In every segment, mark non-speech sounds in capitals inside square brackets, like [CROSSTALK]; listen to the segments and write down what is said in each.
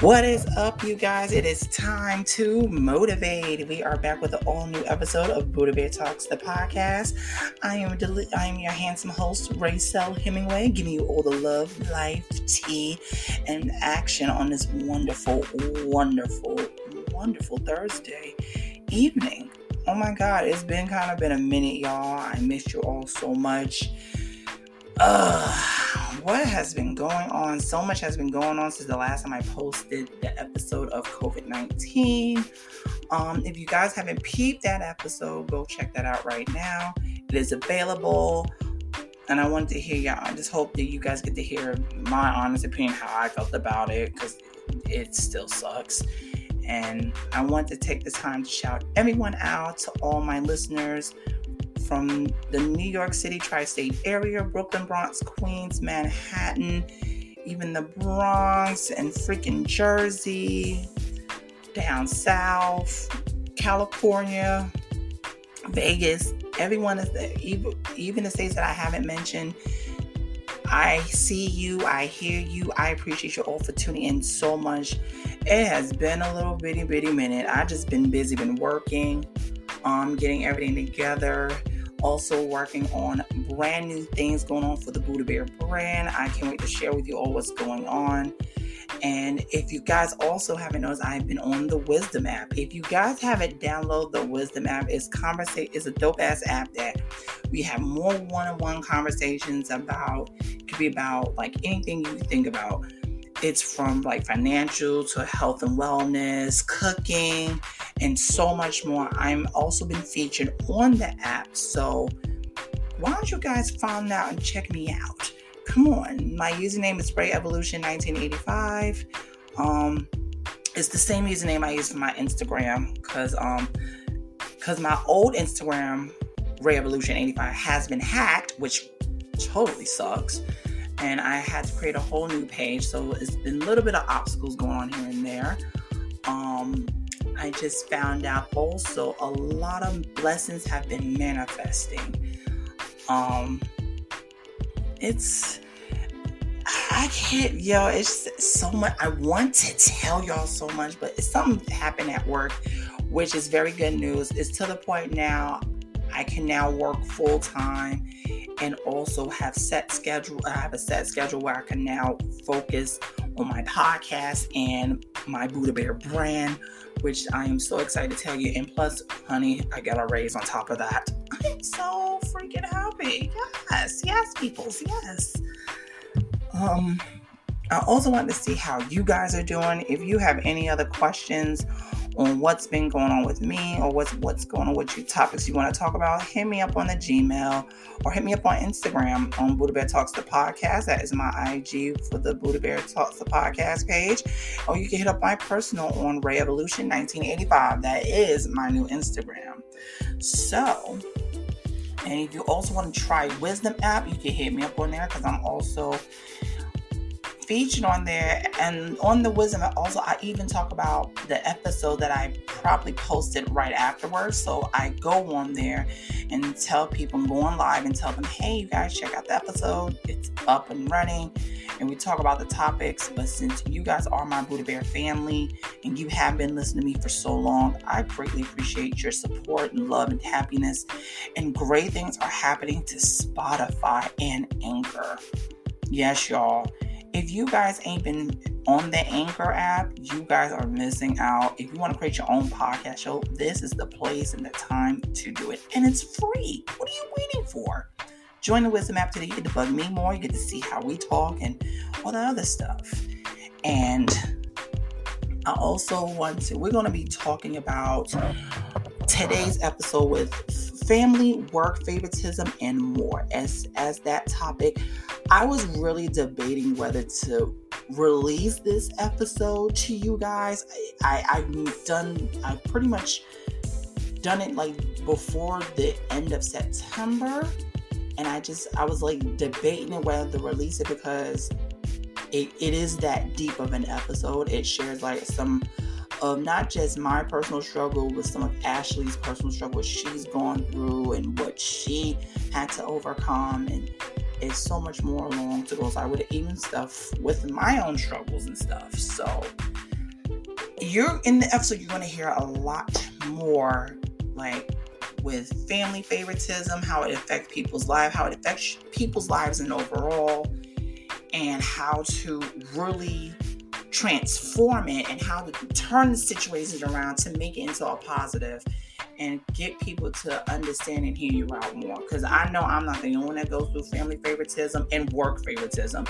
What is up, you guys? It is time to motivate. We are back with an all new episode of Buddha Bear Talks, the podcast. I am deli- I am your handsome host, Raysil Hemingway, giving you all the love, life, tea, and action on this wonderful, wonderful, wonderful Thursday evening. Oh my God, it's been kind of been a minute, y'all. I missed you all so much. Ugh what has been going on? So much has been going on since the last time I posted the episode of COVID 19. Um, if you guys haven't peeped that episode, go check that out right now. It is available. And I wanted to hear y'all. I just hope that you guys get to hear my honest opinion, how I felt about it, because it still sucks. And I want to take the time to shout everyone out to all my listeners from the New York City tri state area, Brooklyn, Bronx, Queens, Manhattan, even the Bronx and freaking Jersey, down south, California, Vegas. Everyone is there, even, even the states that I haven't mentioned. I see you, I hear you, I appreciate you all for tuning in so much. It has been a little bitty bitty minute. I just been busy, been working, um, getting everything together also working on brand new things going on for the Buddha Bear brand. I can't wait to share with you all what's going on. And if you guys also haven't noticed, I've been on the Wisdom app. If you guys haven't downloaded the Wisdom app, it's conversate. is a dope ass app that we have more one-on-one conversations about. It could be about like anything you think about it's from like financial to health and wellness, cooking, and so much more. I'm also been featured on the app. So why don't you guys find out and check me out? Come on. My username is Ray Evolution 1985. Um it's the same username I use for my Instagram because um because my old Instagram Ray Evolution 85 has been hacked, which totally sucks and I had to create a whole new page. So it's been a little bit of obstacles going on here and there. Um, I just found out also a lot of blessings have been manifesting. Um, it's I can't, yo, it's so much. I want to tell y'all so much, but it's something happened at work, which is very good news. It's to the point now I can now work full time and also have set schedule. I have a set schedule where I can now focus on my podcast and my Buddha Bear brand, which I am so excited to tell you. And plus, honey, I got a raise on top of that. [LAUGHS] I'm so freaking happy. Yes, yes, peoples, yes. Um, I also want to see how you guys are doing. If you have any other questions on what's been going on with me or what's what's going on with you topics you want to talk about, hit me up on the Gmail or hit me up on Instagram on Buddha Bear Talks the podcast. That is my IG for the Buddha Bear Talks the podcast page. Or you can hit up my personal on Ray Evolution 1985. That is my new Instagram. So and if you also want to try Wisdom app, you can hit me up on there because I'm also featured on there and on the wisdom also i even talk about the episode that i probably posted right afterwards. So i go on there and tell people and go on live and tell them hey you guys check out the episode. It's up and running. And we talk about the topics but since you guys are my buddha bear family and you have been listening to me for so long i greatly appreciate your support and love and happiness. And great things are happening to spotify and anchor. Yes y'all if you guys ain't been on the Anchor app, you guys are missing out. If you want to create your own podcast show, this is the place and the time to do it. And it's free. What are you waiting for? Join the Wisdom app today. You get to bug me more. You get to see how we talk and all the other stuff. And I also want to, we're going to be talking about today's episode with family, work, favoritism, and more as as that topic. I was really debating whether to release this episode to you guys. I, I I've done I pretty much done it like before the end of September, and I just I was like debating whether to release it because it, it is that deep of an episode. It shares like some of not just my personal struggle, but some of Ashley's personal struggle, she's gone through and what she had to overcome. And it's so much more along to. So I would even stuff with my own struggles and stuff. So you're in the episode, you're to hear a lot more like with family favoritism, how it affects people's lives, how it affects people's lives and overall, and how to really transform it and how to turn the situations around to make it into a positive and get people to understand and hear you out more. Because I know I'm not the only one that goes through family favoritism and work favoritism.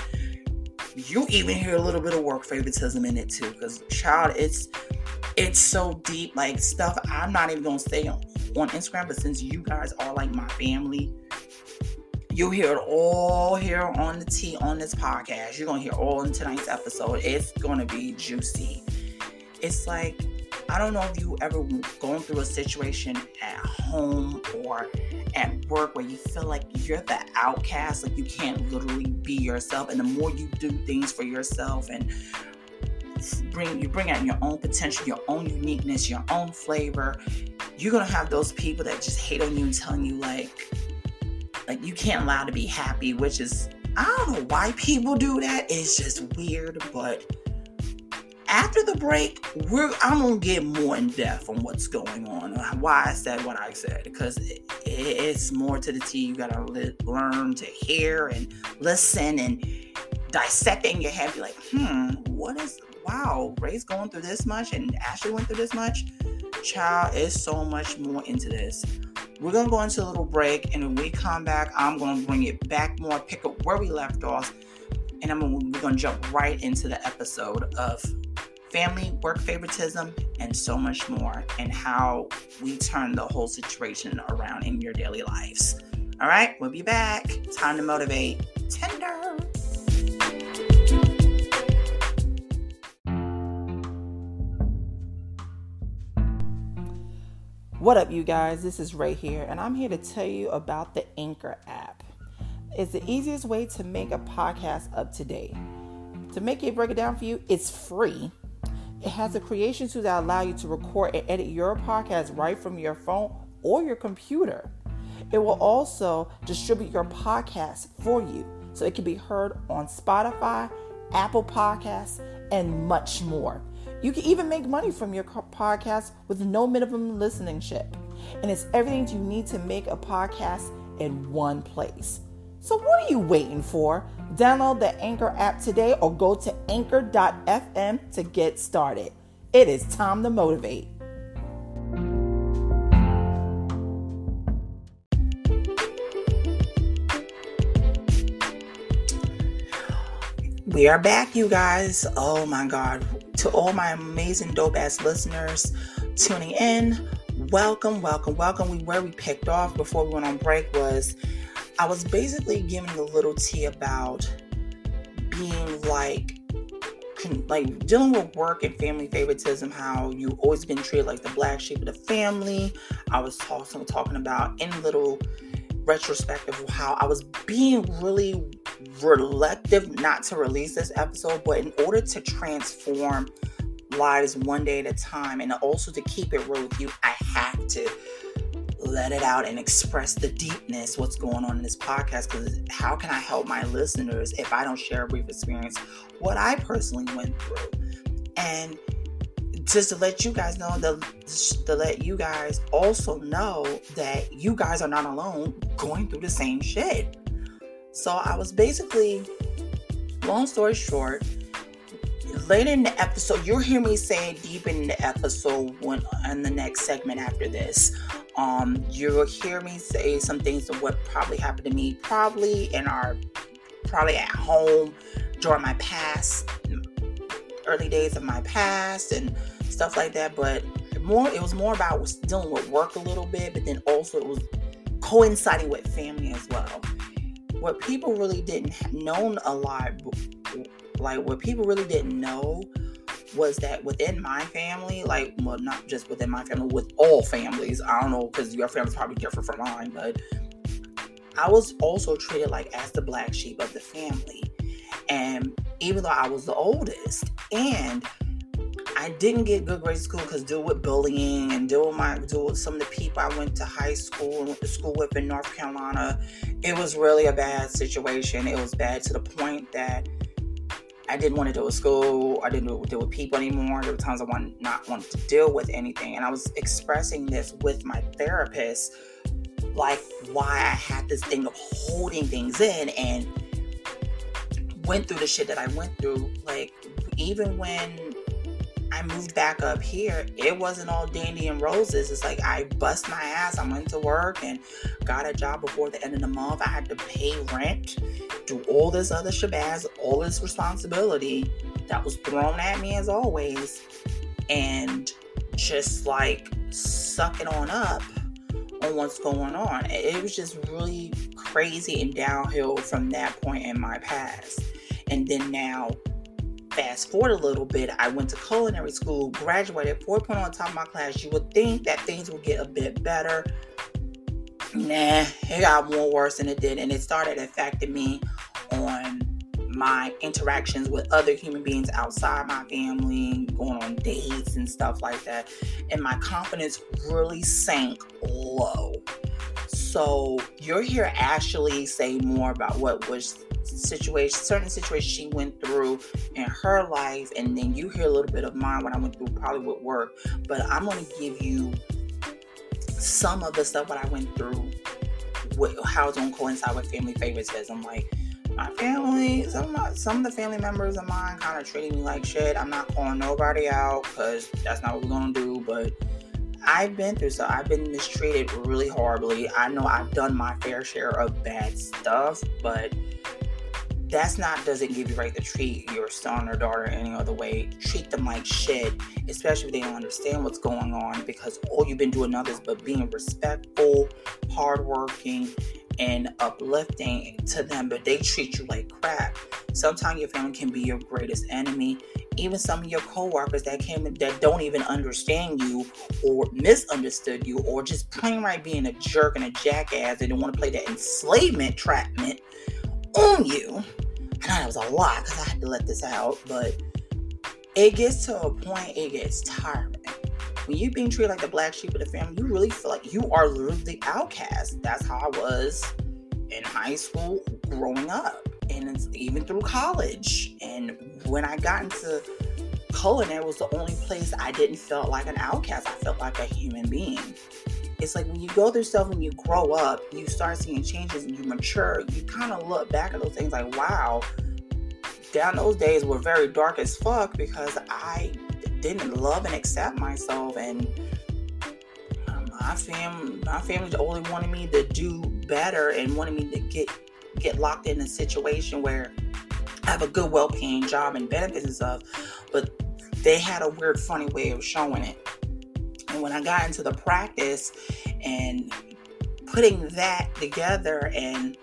You even hear a little bit of work favoritism in it too. Because child, it's it's so deep, like stuff I'm not even gonna stay on, on Instagram, but since you guys are like my family, you'll hear it all here on the T on this podcast. You're gonna hear all in tonight's episode. It's gonna be juicy. It's like I don't know if you ever gone through a situation at home or at work where you feel like you're the outcast, like you can't literally be yourself. And the more you do things for yourself and bring you bring out your own potential, your own uniqueness, your own flavor, you're gonna have those people that just hate on you and telling you like like you can't allow to be happy, which is I don't know why people do that. It's just weird, but after the break, we're I'm gonna get more in depth on what's going on, why I said what I said, because it, it's more to the T. You gotta li- learn to hear and listen and dissect it in your head. Be like, hmm, what is? Wow, Ray's going through this much, and Ashley went through this much. Child, is so much more into this. We're gonna go into a little break, and when we come back, I'm gonna bring it back more, pick up where we left off, and I'm gonna, we're gonna jump right into the episode of family, work favoritism, and so much more, and how we turn the whole situation around in your daily lives. All right, we'll be back. Time to motivate. Tender. What up, you guys? This is Ray here, and I'm here to tell you about the Anchor app. It's the easiest way to make a podcast up to date. To make it break it down for you, it's free it has a creation tool that allow you to record and edit your podcast right from your phone or your computer. It will also distribute your podcast for you so it can be heard on Spotify, Apple Podcasts, and much more. You can even make money from your podcast with no minimum listenership. And it's everything you need to make a podcast in one place. So, what are you waiting for? Download the Anchor app today or go to anchor.fm to get started. It is time to motivate. We are back, you guys. Oh my God. To all my amazing dope ass listeners tuning in, welcome, welcome, welcome. We where we picked off before we went on break was I was basically giving a little tea about being like like dealing with work and family favoritism, how you've always been treated like the black sheep of the family. I was talking talking about in little retrospective how I was being really reluctant not to release this episode, but in order to transform lives one day at a time and also to keep it real with you, I have to let it out and express the deepness what's going on in this podcast because how can i help my listeners if i don't share a brief experience what i personally went through? And just to let you guys know the, to let you guys also know that you guys are not alone going through the same shit. So i was basically long story short later in the episode, you'll hear me say deep in the episode when in the next segment after this. Um, you'll hear me say some things of what probably happened to me, probably in our probably at home during my past early days of my past and stuff like that. But more it was more about dealing with work a little bit, but then also it was coinciding with family as well. What people really didn't know a lot like what people really didn't know was that within my family, like well, not just within my family, with all families, I don't know because your family's probably different from mine, but I was also treated like as the black sheep of the family. And even though I was the oldest, and I didn't get good grades in school because deal with bullying and deal with my deal with some of the people I went to high school and went to school with in North Carolina. It was really a bad situation. It was bad to the point that I didn't want to deal with school. I didn't deal with people anymore. There were times I want not want to deal with anything, and I was expressing this with my therapist, like why I had this thing of holding things in and went through the shit that I went through. Like even when I moved back up here, it wasn't all dandy and roses. It's like I bust my ass. I went to work and got a job before the end of the month. I had to pay rent, do all this other shabazz, all this responsibility that was thrown at me as always, and just like sucking on up on what's going on. It was just really crazy and downhill from that point in my past. And then now fast forward a little bit, I went to culinary school, graduated 4.0 on top of my class. You would think that things would get a bit better. Nah, it got more worse than it did, and it started affecting me on my interactions with other human beings outside my family, going on dates and stuff like that. And my confidence really sank low. So you'll hear Ashley say more about what was situation, certain situations she went through in her life, and then you hear a little bit of mine when I went through probably with work. But I'm going to give you some of the stuff that I went through, with, how it's going to coincide with family favoritism. Like my family, some of, my, some of the family members of mine kind of treating me like shit. I'm not calling nobody out because that's not what we're to do, but. I've been through so I've been mistreated really horribly. I know I've done my fair share of bad stuff, but that's not doesn't give you right to treat your son or daughter any other way. Treat them like shit, especially if they don't understand what's going on because all you've been doing others but being respectful, hardworking, and uplifting to them, but they treat you like crap. Sometimes your family can be your greatest enemy. Even some of your coworkers that came that don't even understand you or misunderstood you or just plain right being a jerk and a jackass They don't want to play that enslavement trapment on you. I know that was a lot because I had to let this out, but it gets to a point, it gets tiring. When you're being treated like the black sheep of the family, you really feel like you are literally the outcast. That's how I was in high school growing up, and even through college. And when I got into culinary, was the only place I didn't feel like an outcast. I felt like a human being it's like when you go through stuff and you grow up, you start seeing changes and you mature, you kind of look back at those things like, wow, down those days were very dark as fuck because I didn't love and accept myself and um, my fam my family only wanted me to do better and wanted me to get get locked in a situation where I have a good well paying job and benefits and stuff, but they had a weird funny way of showing it. And when I got into the practice and putting that together and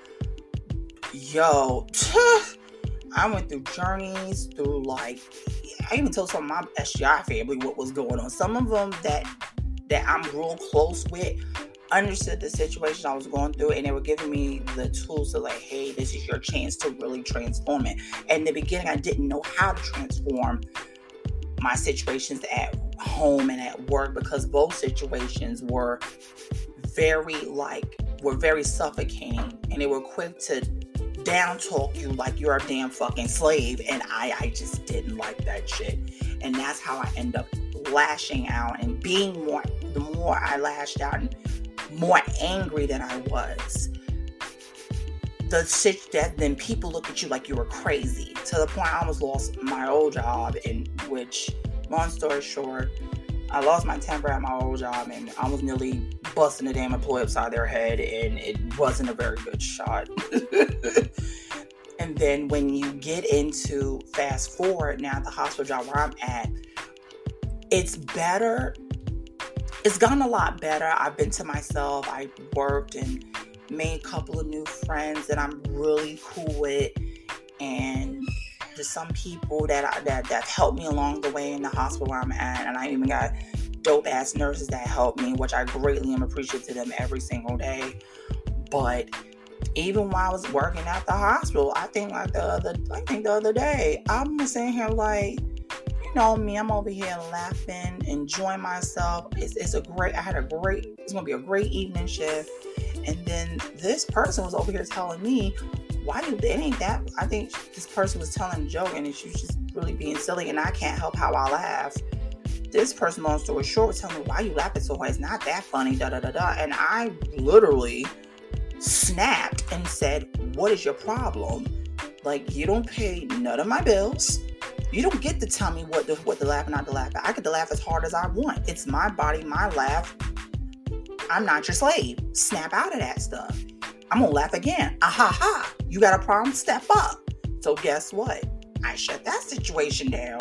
yo, [LAUGHS] I went through journeys through like I even told some of my SGI family what was going on. Some of them that that I'm real close with understood the situation I was going through and they were giving me the tools to like, hey, this is your chance to really transform it. And in the beginning I didn't know how to transform my situations at home and at work because both situations were very like were very suffocating and they were quick to down talk you like you're a damn fucking slave and I I just didn't like that shit. And that's how I end up lashing out and being more the more I lashed out and more angry than I was. The shit that then people look at you like you were crazy to the point I almost lost my old job in which long story short I lost my temper at my old job and I was nearly busting the damn employee upside their head and it wasn't a very good shot. [LAUGHS] And then when you get into fast forward now at the hospital job where I'm at it's better it's gone a lot better. I've been to myself I worked and made a couple of new friends that I'm really cool with, and just some people that I, that that helped me along the way in the hospital where I'm at, and I even got dope ass nurses that helped me, which I greatly am appreciative to them every single day. But even while I was working at the hospital, I think like the other I think the other day, I'm sitting here like you know me, I'm over here laughing, enjoying myself. It's, it's a great, I had a great, it's gonna be a great evening shift. And then this person was over here telling me why do it ain't that? I think this person was telling a joke and she was just really being silly, and I can't help how I laugh. This person, long story short, was telling me why you laughing so hard. It's not that funny, da da da da. And I literally snapped and said, "What is your problem? Like you don't pay none of my bills." You don't get to tell me what to what to laugh and not to laugh. I get to laugh as hard as I want. It's my body, my laugh. I'm not your slave. Snap out of that stuff. I'm gonna laugh again. Ah ha ha. You got a problem? Step up. So guess what? I shut that situation down.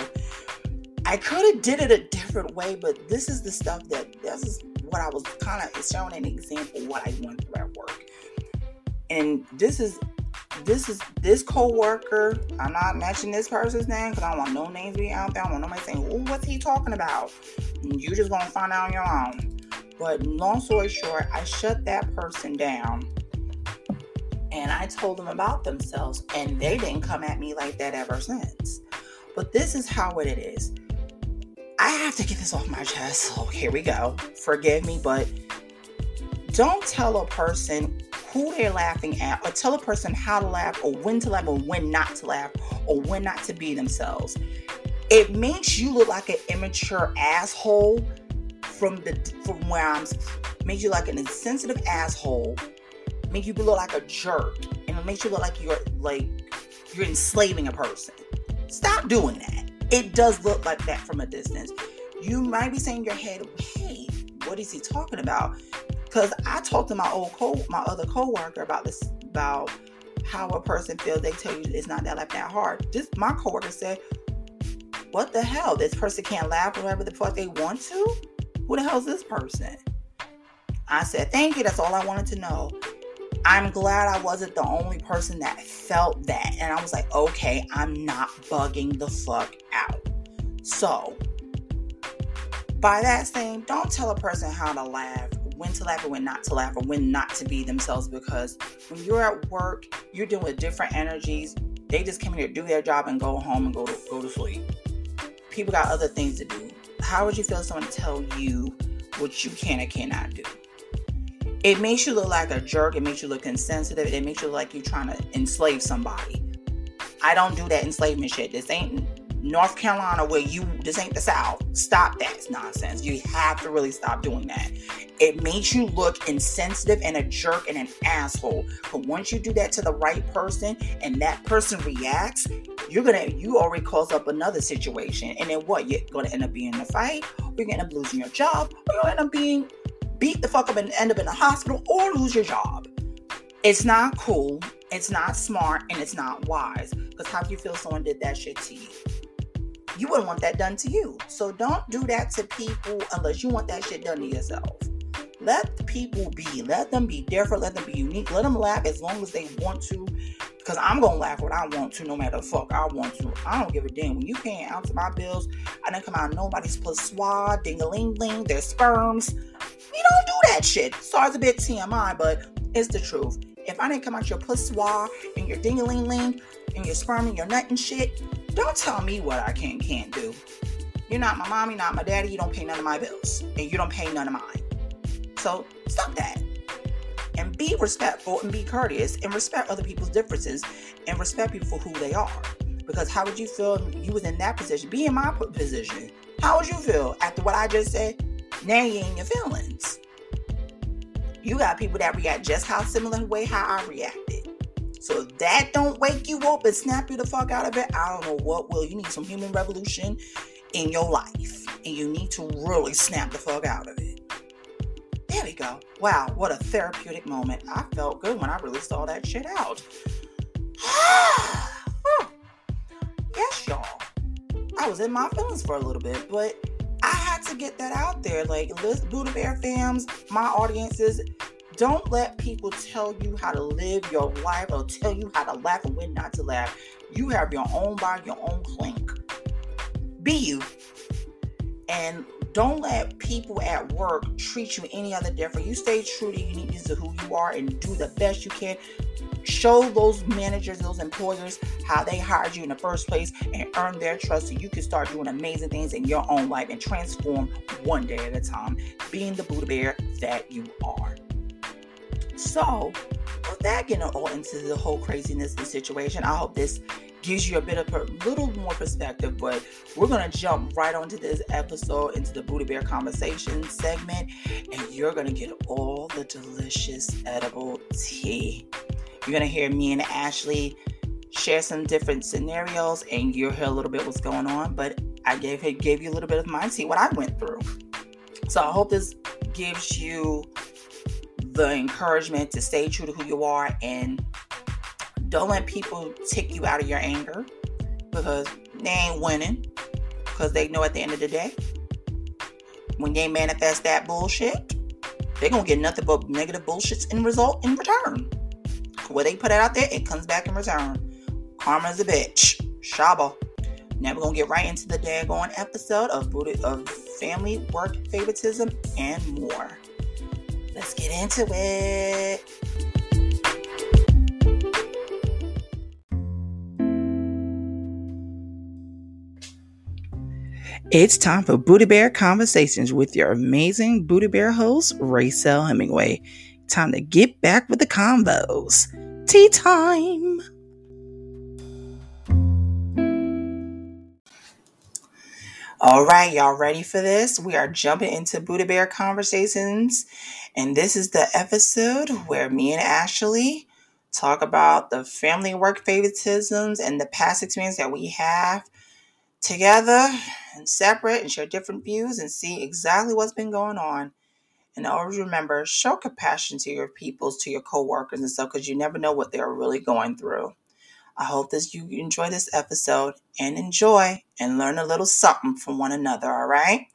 I could have did it a different way, but this is the stuff that this is what I was kind of showing an example what I went through at work. And this is this is this co-worker. I'm not mentioning this person's name because I don't want no names being out there. I don't want nobody saying, "Oh, what's he talking about?" You just gonna find out on your own. But long story short, I shut that person down and I told them about themselves, and they didn't come at me like that ever since. But this is how it is. I have to get this off my chest. So [LAUGHS] oh, here we go. Forgive me, but don't tell a person who they're laughing at, or tell a person how to laugh, or when to laugh, or when not to laugh, or when not to be themselves. It makes you look like an immature asshole from the from where I'm makes you like an insensitive asshole make you look like a jerk and it makes you look like you're like you're enslaving a person. Stop doing that. It does look like that from a distance. You might be saying in your head, "Hey, what is he talking about?" Because I talked to my old co my other coworker about this about how a person feels. They tell you it's not that like that hard. This my coworker said, "What the hell? This person can't laugh whatever the fuck they want to. Who the hell is this person?" I said, "Thank you. That's all I wanted to know." I'm glad I wasn't the only person that felt that. And I was like, okay, I'm not bugging the fuck out. So, by that saying, don't tell a person how to laugh, when to laugh, or when not to laugh, or when not to be themselves. Because when you're at work, you're dealing with different energies. They just come here, to do their job, and go home and go to, go to sleep. People got other things to do. How would you feel if someone tell you what you can and cannot do? It makes you look like a jerk. It makes you look insensitive. It makes you look like you're trying to enslave somebody. I don't do that enslavement shit. This ain't North Carolina where you, this ain't the South. Stop that nonsense. You have to really stop doing that. It makes you look insensitive and a jerk and an asshole. But once you do that to the right person and that person reacts, you're gonna, you already cause up another situation. And then what? You're gonna end up being in a fight, or you're gonna end up losing your job, or you're gonna end up being beat the fuck up and end up in the hospital or lose your job. It's not cool, it's not smart, and it's not wise. Because how do you feel someone did that shit to you? You wouldn't want that done to you. So don't do that to people unless you want that shit done to yourself. Let the people be. Let them be different. Let them be unique. Let them laugh as long as they want to. Because I'm to laugh what I want to, no matter the fuck I want to. I don't give a damn. When you can't answer my bills, I didn't come out nobody's swab, ding a ling ling, their sperms. We don't do that shit. Sorry, it's a bit TMI, but it's the truth. If I didn't come out your swab and your ding a ling ling and your sperm and your nut and shit, don't tell me what I can can't do. You're not my mommy, not my daddy. You don't pay none of my bills, and you don't pay none of mine. So stop that. And be respectful and be courteous and respect other people's differences and respect people for who they are. Because how would you feel if you was in that position? Be in my position. How would you feel after what I just said? Now you in your feelings. You got people that react just how similar way how I reacted. So if that don't wake you up and snap you the fuck out of it, I don't know what will. You need some human revolution in your life. And you need to really snap the fuck out of it. There we go. Wow, what a therapeutic moment. I felt good when I released all that shit out. [SIGHS] yes, y'all. I was in my feelings for a little bit, but I had to get that out there. Like, Buddha Bear fams, my audiences, don't let people tell you how to live your life or tell you how to laugh and when not to laugh. You have your own body, your own clink. Be you. And don't let people at work treat you any other different. You stay true to uniqueness to who you are and do the best you can. Show those managers, those employers, how they hired you in the first place and earn their trust so you can start doing amazing things in your own life and transform one day at a time, being the Buddha Bear that you are. So, with that getting all into the whole craziness of the situation, I hope this gives you a bit of a little more perspective. But we're gonna jump right onto this episode into the Buddha Bear conversation segment, and you're gonna get all the delicious edible tea. You're gonna hear me and Ashley share some different scenarios, and you'll hear a little bit what's going on. But I gave gave you a little bit of my tea, what I went through. So I hope this gives you the encouragement to stay true to who you are and don't let people take you out of your anger because they ain't winning. Because they know at the end of the day, when they manifest that bullshit, they're gonna get nothing but negative bullshits in result in return. What they put it out there, it comes back in return. Karma's a bitch. Shaba. Now we're gonna get right into the daggone episode of Buddha of family, work, favoritism, and more. Let's get into it. It's time for Buddha Bear Conversations with your amazing Buddha Bear host, Raysil Hemingway. Time to get back with the combos. Tea time! All right, y'all ready for this? We are jumping into Buddha Bear Conversations, and this is the episode where me and Ashley talk about the family work favoritisms and the past experience that we have together and separate and share different views and see exactly what's been going on. And always remember, show compassion to your peoples, to your coworkers and stuff, because you never know what they're really going through. I hope that you enjoy this episode and enjoy and learn a little something from one another. All right,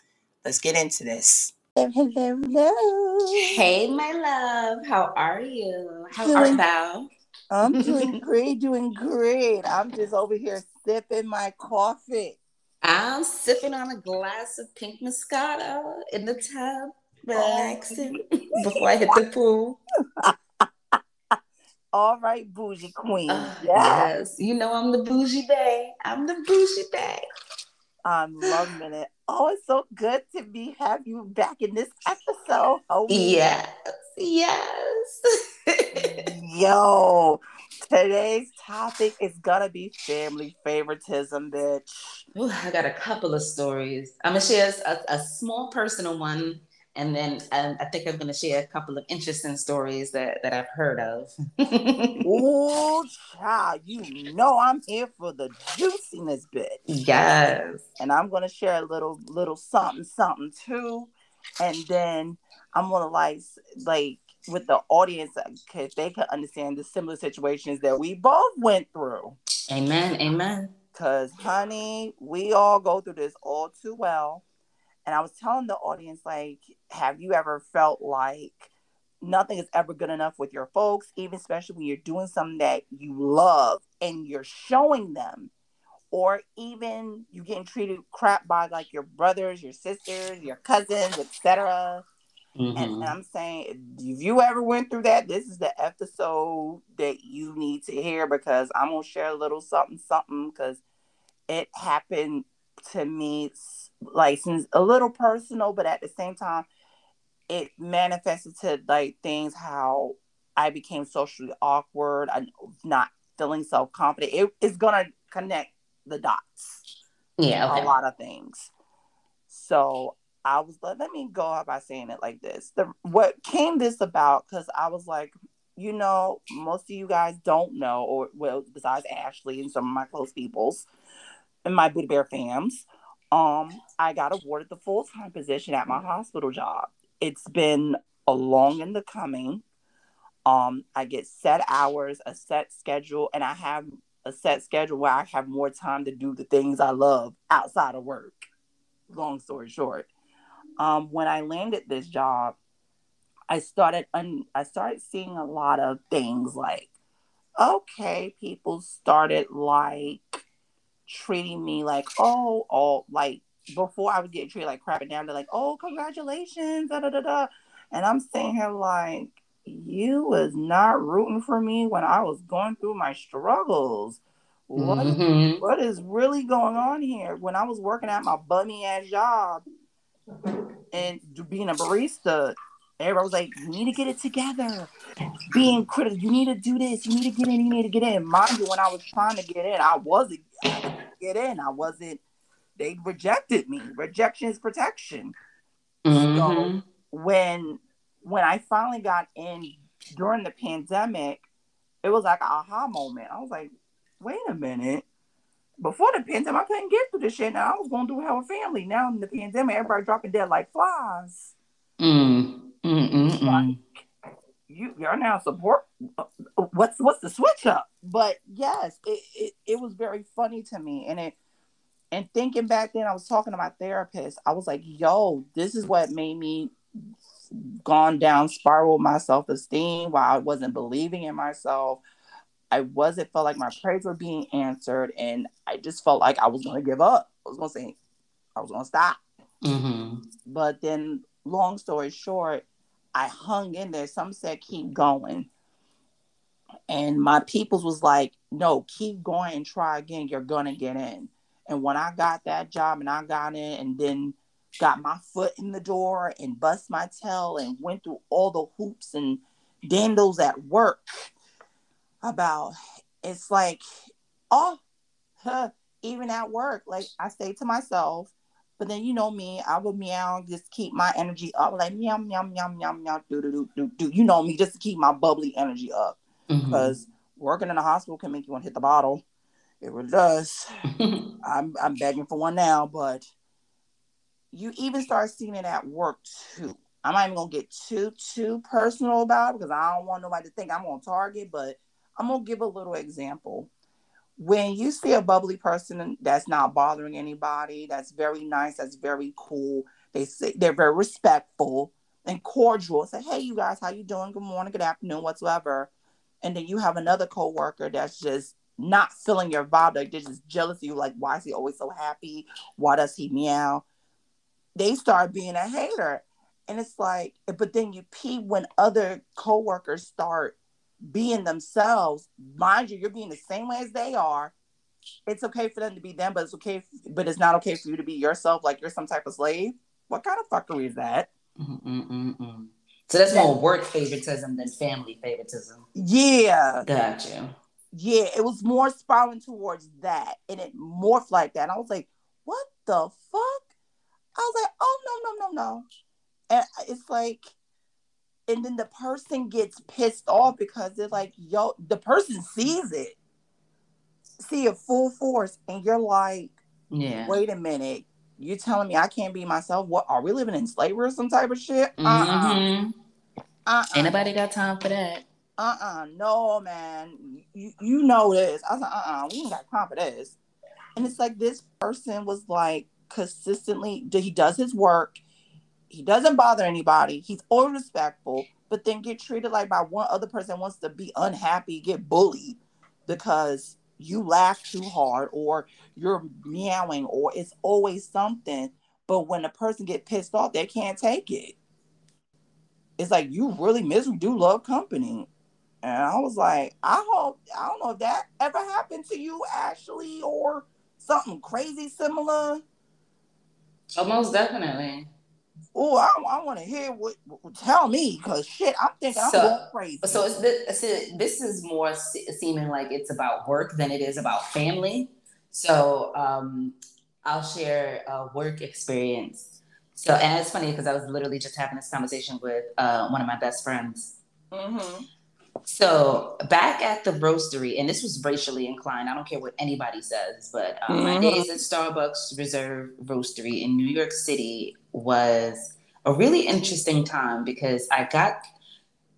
let's get into this. Hello, hello. Hey, my love. How are you? How doing, art thou? I'm doing [LAUGHS] great, doing great. I'm just over here sipping my coffee. I'm sipping on a glass of pink Moscato in the tub, relaxing [LAUGHS] before I hit the pool. [LAUGHS] All right, bougie queen. Uh, yes. You know I'm the bougie bay. I'm the bougie bay. I'm loving it. Oh, it's so good to be have you back in this episode. Oh yes. Yes. Yo, today's topic is gonna be family favoritism, bitch. Ooh, I got a couple of stories. I'm gonna share a, a small personal one, and then um, I think I'm gonna share a couple of interesting stories that that I've heard of. [LAUGHS] oh, child, you know I'm here for the juiciness, bit. Yes, and I'm gonna share a little little something something too, and then I'm gonna like like with the audience because uh, they can understand the similar situations that we both went through. Amen. Amen. Because, honey, we all go through this all too well. And I was telling the audience, like, have you ever felt like nothing is ever good enough with your folks, even especially when you're doing something that you love and you're showing them, or even you getting treated crap by like your brothers, your sisters, your cousins, etc. Mm-hmm. And, and, I'm saying, if you ever went through that, this is the episode that you need to hear because I'm gonna share a little something, something because it happened to me, like since a little personal, but at the same time, it manifested to like things how I became socially awkward, and not feeling self confident. It is gonna connect the dots. Yeah, okay. a lot of things. So I was like, let me go out by saying it like this. The what came this about because I was like, you know, most of you guys don't know, or well, besides Ashley and some of my close peoples and my Buddha Bear fams, um, I got awarded the full time position at my hospital job. It's been a long in the coming. Um, I get set hours, a set schedule, and I have a set schedule where I have more time to do the things I love outside of work. Long story short um, when I landed this job, I started un- I started seeing a lot of things like, okay, people started like treating me like, oh, oh, like before I was getting treated like crap, and now they're like, oh, congratulations, da da da da, and I'm sitting here like, you was not rooting for me when I was going through my struggles. What, mm-hmm. what is really going on here? When I was working at my bummy ass job, and being a barista, everybody was like, you need to get it together. Being critical, you need to do this, you need to get in, you need to get in. Mind you, when I was trying to get in, I wasn't get in. I wasn't, they rejected me. Rejection is protection. Mm-hmm. So when when I finally got in during the pandemic, it was like an aha moment. I was like, wait a minute. Before the pandemic, I couldn't get through this shit. Now I was going to do have a family. Now in the pandemic, everybody dropping dead like flies. Mm. Like, you you're now support. What's what's the switch up? But yes, it, it it was very funny to me, and it and thinking back then, I was talking to my therapist. I was like, "Yo, this is what made me gone down spiral my self esteem. While I wasn't believing in myself, I wasn't felt like my prayers were being answered, and I just felt like I was going to give up. I was to say, I was going to stop. Mm-hmm. But then, long story short, I hung in there. Some said keep going. And my peoples was like, no, keep going and try again. You're gonna get in. And when I got that job and I got in and then got my foot in the door and bust my tail and went through all the hoops and dandles at work about it's like, oh, huh, even at work, like I say to myself, but then you know me, I would meow, just keep my energy up, like meow, meow, meow, meow, meow, do, do, do, do, do. You know me, just to keep my bubbly energy up. Because mm-hmm. working in a hospital can make you want to hit the bottle. It really does. [LAUGHS] I'm I'm begging for one now, but you even start seeing it at work too. I'm not even gonna get too too personal about it because I don't want nobody to think I'm on target, but I'm gonna give a little example when you see a bubbly person that's not bothering anybody, that's very nice, that's very cool. They say they're very respectful and cordial. Say, hey, you guys, how you doing? Good morning, good afternoon, whatsoever. And then you have another coworker that's just not feeling your vibe. Like they're just jealous of you. Like, why is he always so happy? Why does he meow? They start being a hater. And it's like, but then you pee when other coworkers start being themselves, mind you, you're being the same way as they are. It's okay for them to be them, but it's okay, but it's not okay for you to be yourself, like you're some type of slave. What kind of fuckery is that? Mm-mm-mm-mm. So that's more work favoritism than family favoritism. Yeah. Got you. Yeah, it was more spiraling towards that, and it morphed like that. And I was like, "What the fuck?" I was like, "Oh no, no, no, no!" And it's like and then the person gets pissed off because they're like, yo, the person sees it, see it full force, and you're like, yeah, wait a minute, you're telling me I can't be myself? What are we living in slavery or some type of shit? Mm-hmm. Uh-uh. uh-uh. Anybody got time for that? Uh-uh. No, man. You you know this. I was like, uh-uh, we ain't got time for this. And it's like this person was like consistently he does his work he doesn't bother anybody. He's always respectful, but then get treated like by one other person wants to be unhappy, get bullied because you laugh too hard or you're meowing or it's always something. But when a person get pissed off, they can't take it. It's like you really miss do love company. And I was like, I hope I don't know if that ever happened to you, Ashley, or something crazy similar. Almost oh, definitely. Oh, I, I want to hear what, what, Tell me, cause shit, I'm thinking so, I'm going crazy. So it's this, this is more seeming like it's about work than it is about family. So um, I'll share a work experience. So and it's funny because I was literally just having this conversation with uh, one of my best friends. Mm-hmm. So back at the roastery, and this was racially inclined. I don't care what anybody says, but um, mm-hmm. my days at Starbucks Reserve Roastery in New York City was a really interesting time because I got,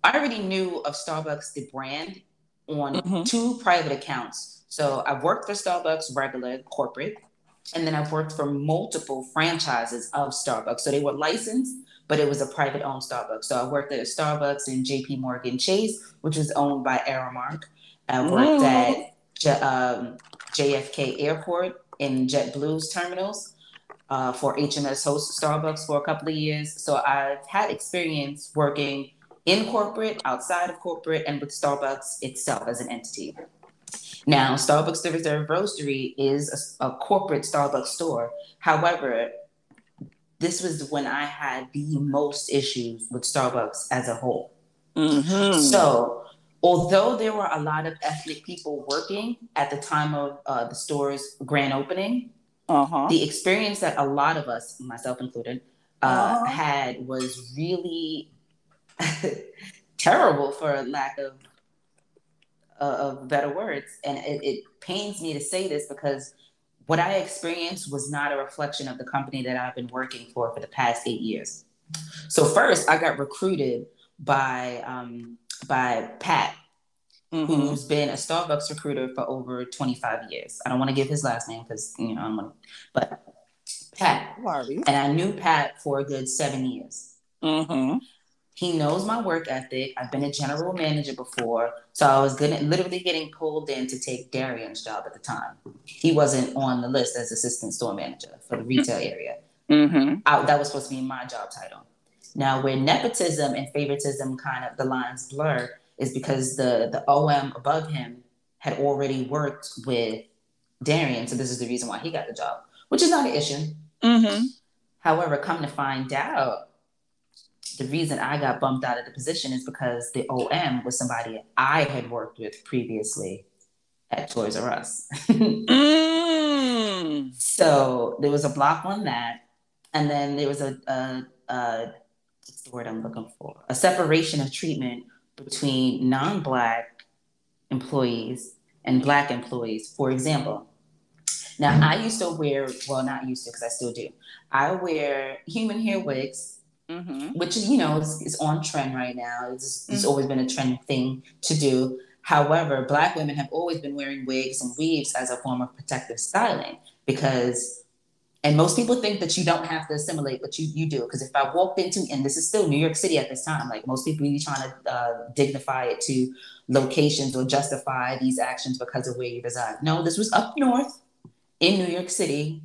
I already knew of Starbucks, the brand, on mm-hmm. two private accounts. So I've worked for Starbucks regular corporate, and then I've worked for multiple franchises of Starbucks. So they were licensed, but it was a private owned Starbucks. So I worked at Starbucks in JP Morgan Chase, which was owned by Aramark. I worked mm. at J- um, JFK Airport in JetBlue's terminals uh, for HMS host Starbucks for a couple of years. So I've had experience working in corporate, outside of corporate, and with Starbucks itself as an entity. Now, Starbucks The Reserve Roastery is a, a corporate Starbucks store. However, this was when I had the most issues with Starbucks as a whole. Mm-hmm. So, although there were a lot of ethnic people working at the time of uh, the store's grand opening, uh-huh. the experience that a lot of us, myself included, uh, Uh-huh. had was really [LAUGHS] terrible, for a lack of of better words. And it, it pains me to say this because what I experienced was not a reflection of the company that I've been working for for the past eight years. So first, I got recruited by um, by Pat, Mhm. who's been a Starbucks recruiter for over 25 years. I don't want to give his last name because you know I'm gonna, but Pat, and I knew Pat for a good seven years. Mm-hmm. He knows my work ethic. I've been a general manager before, so I was good literally getting pulled in to take Darian's job at the time. He wasn't on the list as assistant store manager for the retail area. Mm-hmm. I, that was supposed to be my job title. Now, where nepotism and favoritism kind of the lines blur is because the the OM above him had already worked with Darian, so this is the reason why he got the job, which is not an issue. Mm-hmm. However, come to find out, the reason I got bumped out of the position is because the OM was somebody I had worked with previously at Toys R Us. Mm. so there was a block on that, and then there was a, a, a what's the word I'm looking for? A separation of treatment between non-black employees and black employees. For example, now I used to wear well, not used to because I still do. I wear human hair wigs Mm-hmm. which is you know is, is on trend right now. It's, it's Mhm. always been a trend thing to do. However, Black women have always been wearing wigs and weaves as a form of protective styling because, and most people think that you don't have to assimilate, but you you do. Because if I walked into, and this is still New York City at this time, like most people be trying to uh, dignify it to locations or justify these actions because of where you reside. No, this was up north in New York City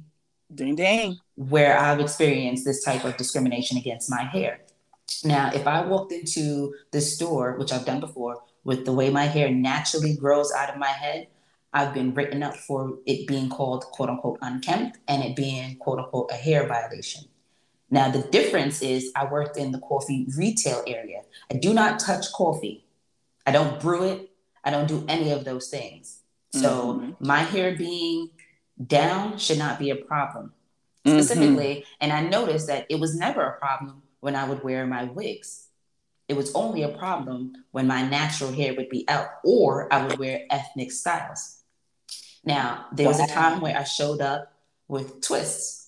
Ding ding. where I've experienced this type of discrimination against my hair. Now, if I walked into the store, which I've done before, with the way my hair naturally grows out of my head, I've been written up for it being called quote unquote unkempt and it being quote unquote a hair violation. Now, the difference is I worked in the coffee retail area. I do not touch coffee. I don't brew it. I don't do any of those things. So, Mhm. my hair being down should not be a problem Mhm. specifically. And I noticed that it was never a problem when I would wear my wigs. It was only a problem when my natural hair would be out or I would wear ethnic styles. Now, there was a time where I showed up with twists.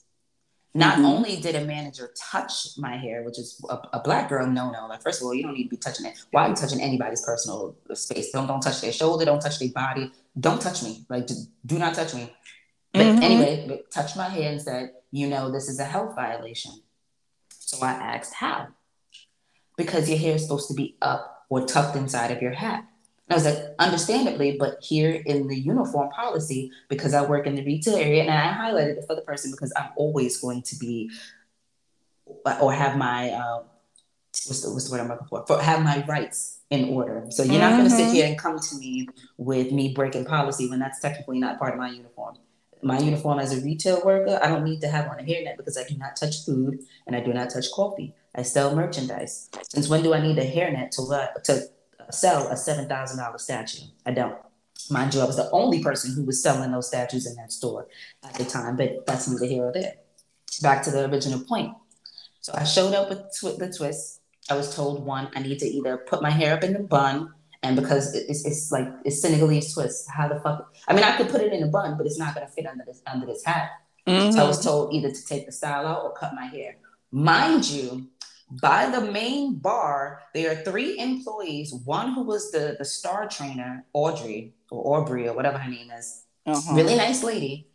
Not Mhm. only did a manager touch my hair, which is a, a black girl no no. Like first of all, you don't need to be touching it. Why are you touching anybody's personal space? Don't don't touch their shoulder. Don't touch their body. Don't touch me. Like do not touch me. But Mhm. anyway, but touched my hair and said, you know, this is a health violation. So I asked how. Because your hair is supposed to be up or tucked inside of your hat. And I was like, understandably, but here in the uniform policy, because I work in the retail area, and I highlighted it for the person because I'm always going to be or have my uh, what's the, what's the word I'm looking for? for have my rights in order. So you're not going to sit here and come to me with me breaking policy when that's technically not part of my uniform. My uniform as a retail worker, I don't need to have on a hairnet because I do not touch food and I do not touch coffee. I sell merchandise. Since when do I need a hairnet to to sell a seven thousand dollar statue? I don't. Mind you, I was the only person who was selling those statues in that store at the time, but that's neither here or there. Back to the original point. So I showed up with the twist. I was told one, I need to either put my hair up in the bun, and because it's, it's like it's Senegalese twist. How the fuck? I mean, I could put it in a bun, but it's not gonna fit under this under this hat. Mhm. So I was told either to take the style out or cut my hair. Mind you, by the main bar, there are three employees. One who was the the star trainer, Audrey or Aubrey or whatever her name is Uh-huh. really nice lady,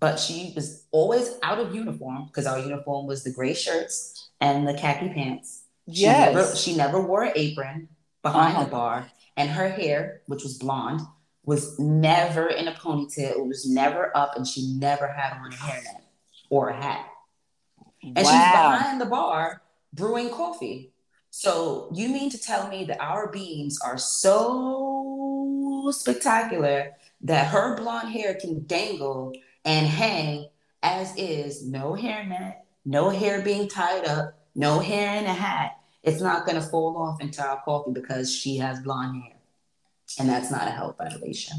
but she was always out of uniform because our uniform was the gray shirts and the khaki pants. She never, she never wore an apron behind Uh-huh. the bar, and her hair, which was blonde, was never in a ponytail. It was never up, and she never had on a hairnet or a hat. And she's behind the bar brewing coffee. So you mean to tell me that our beans are so spectacular that her blonde hair can dangle and hang as is, no hairnet, no hair being tied up, no hair in a hat, it's not going to fall off into our coffee because she has blonde hair. And that's not a health violation.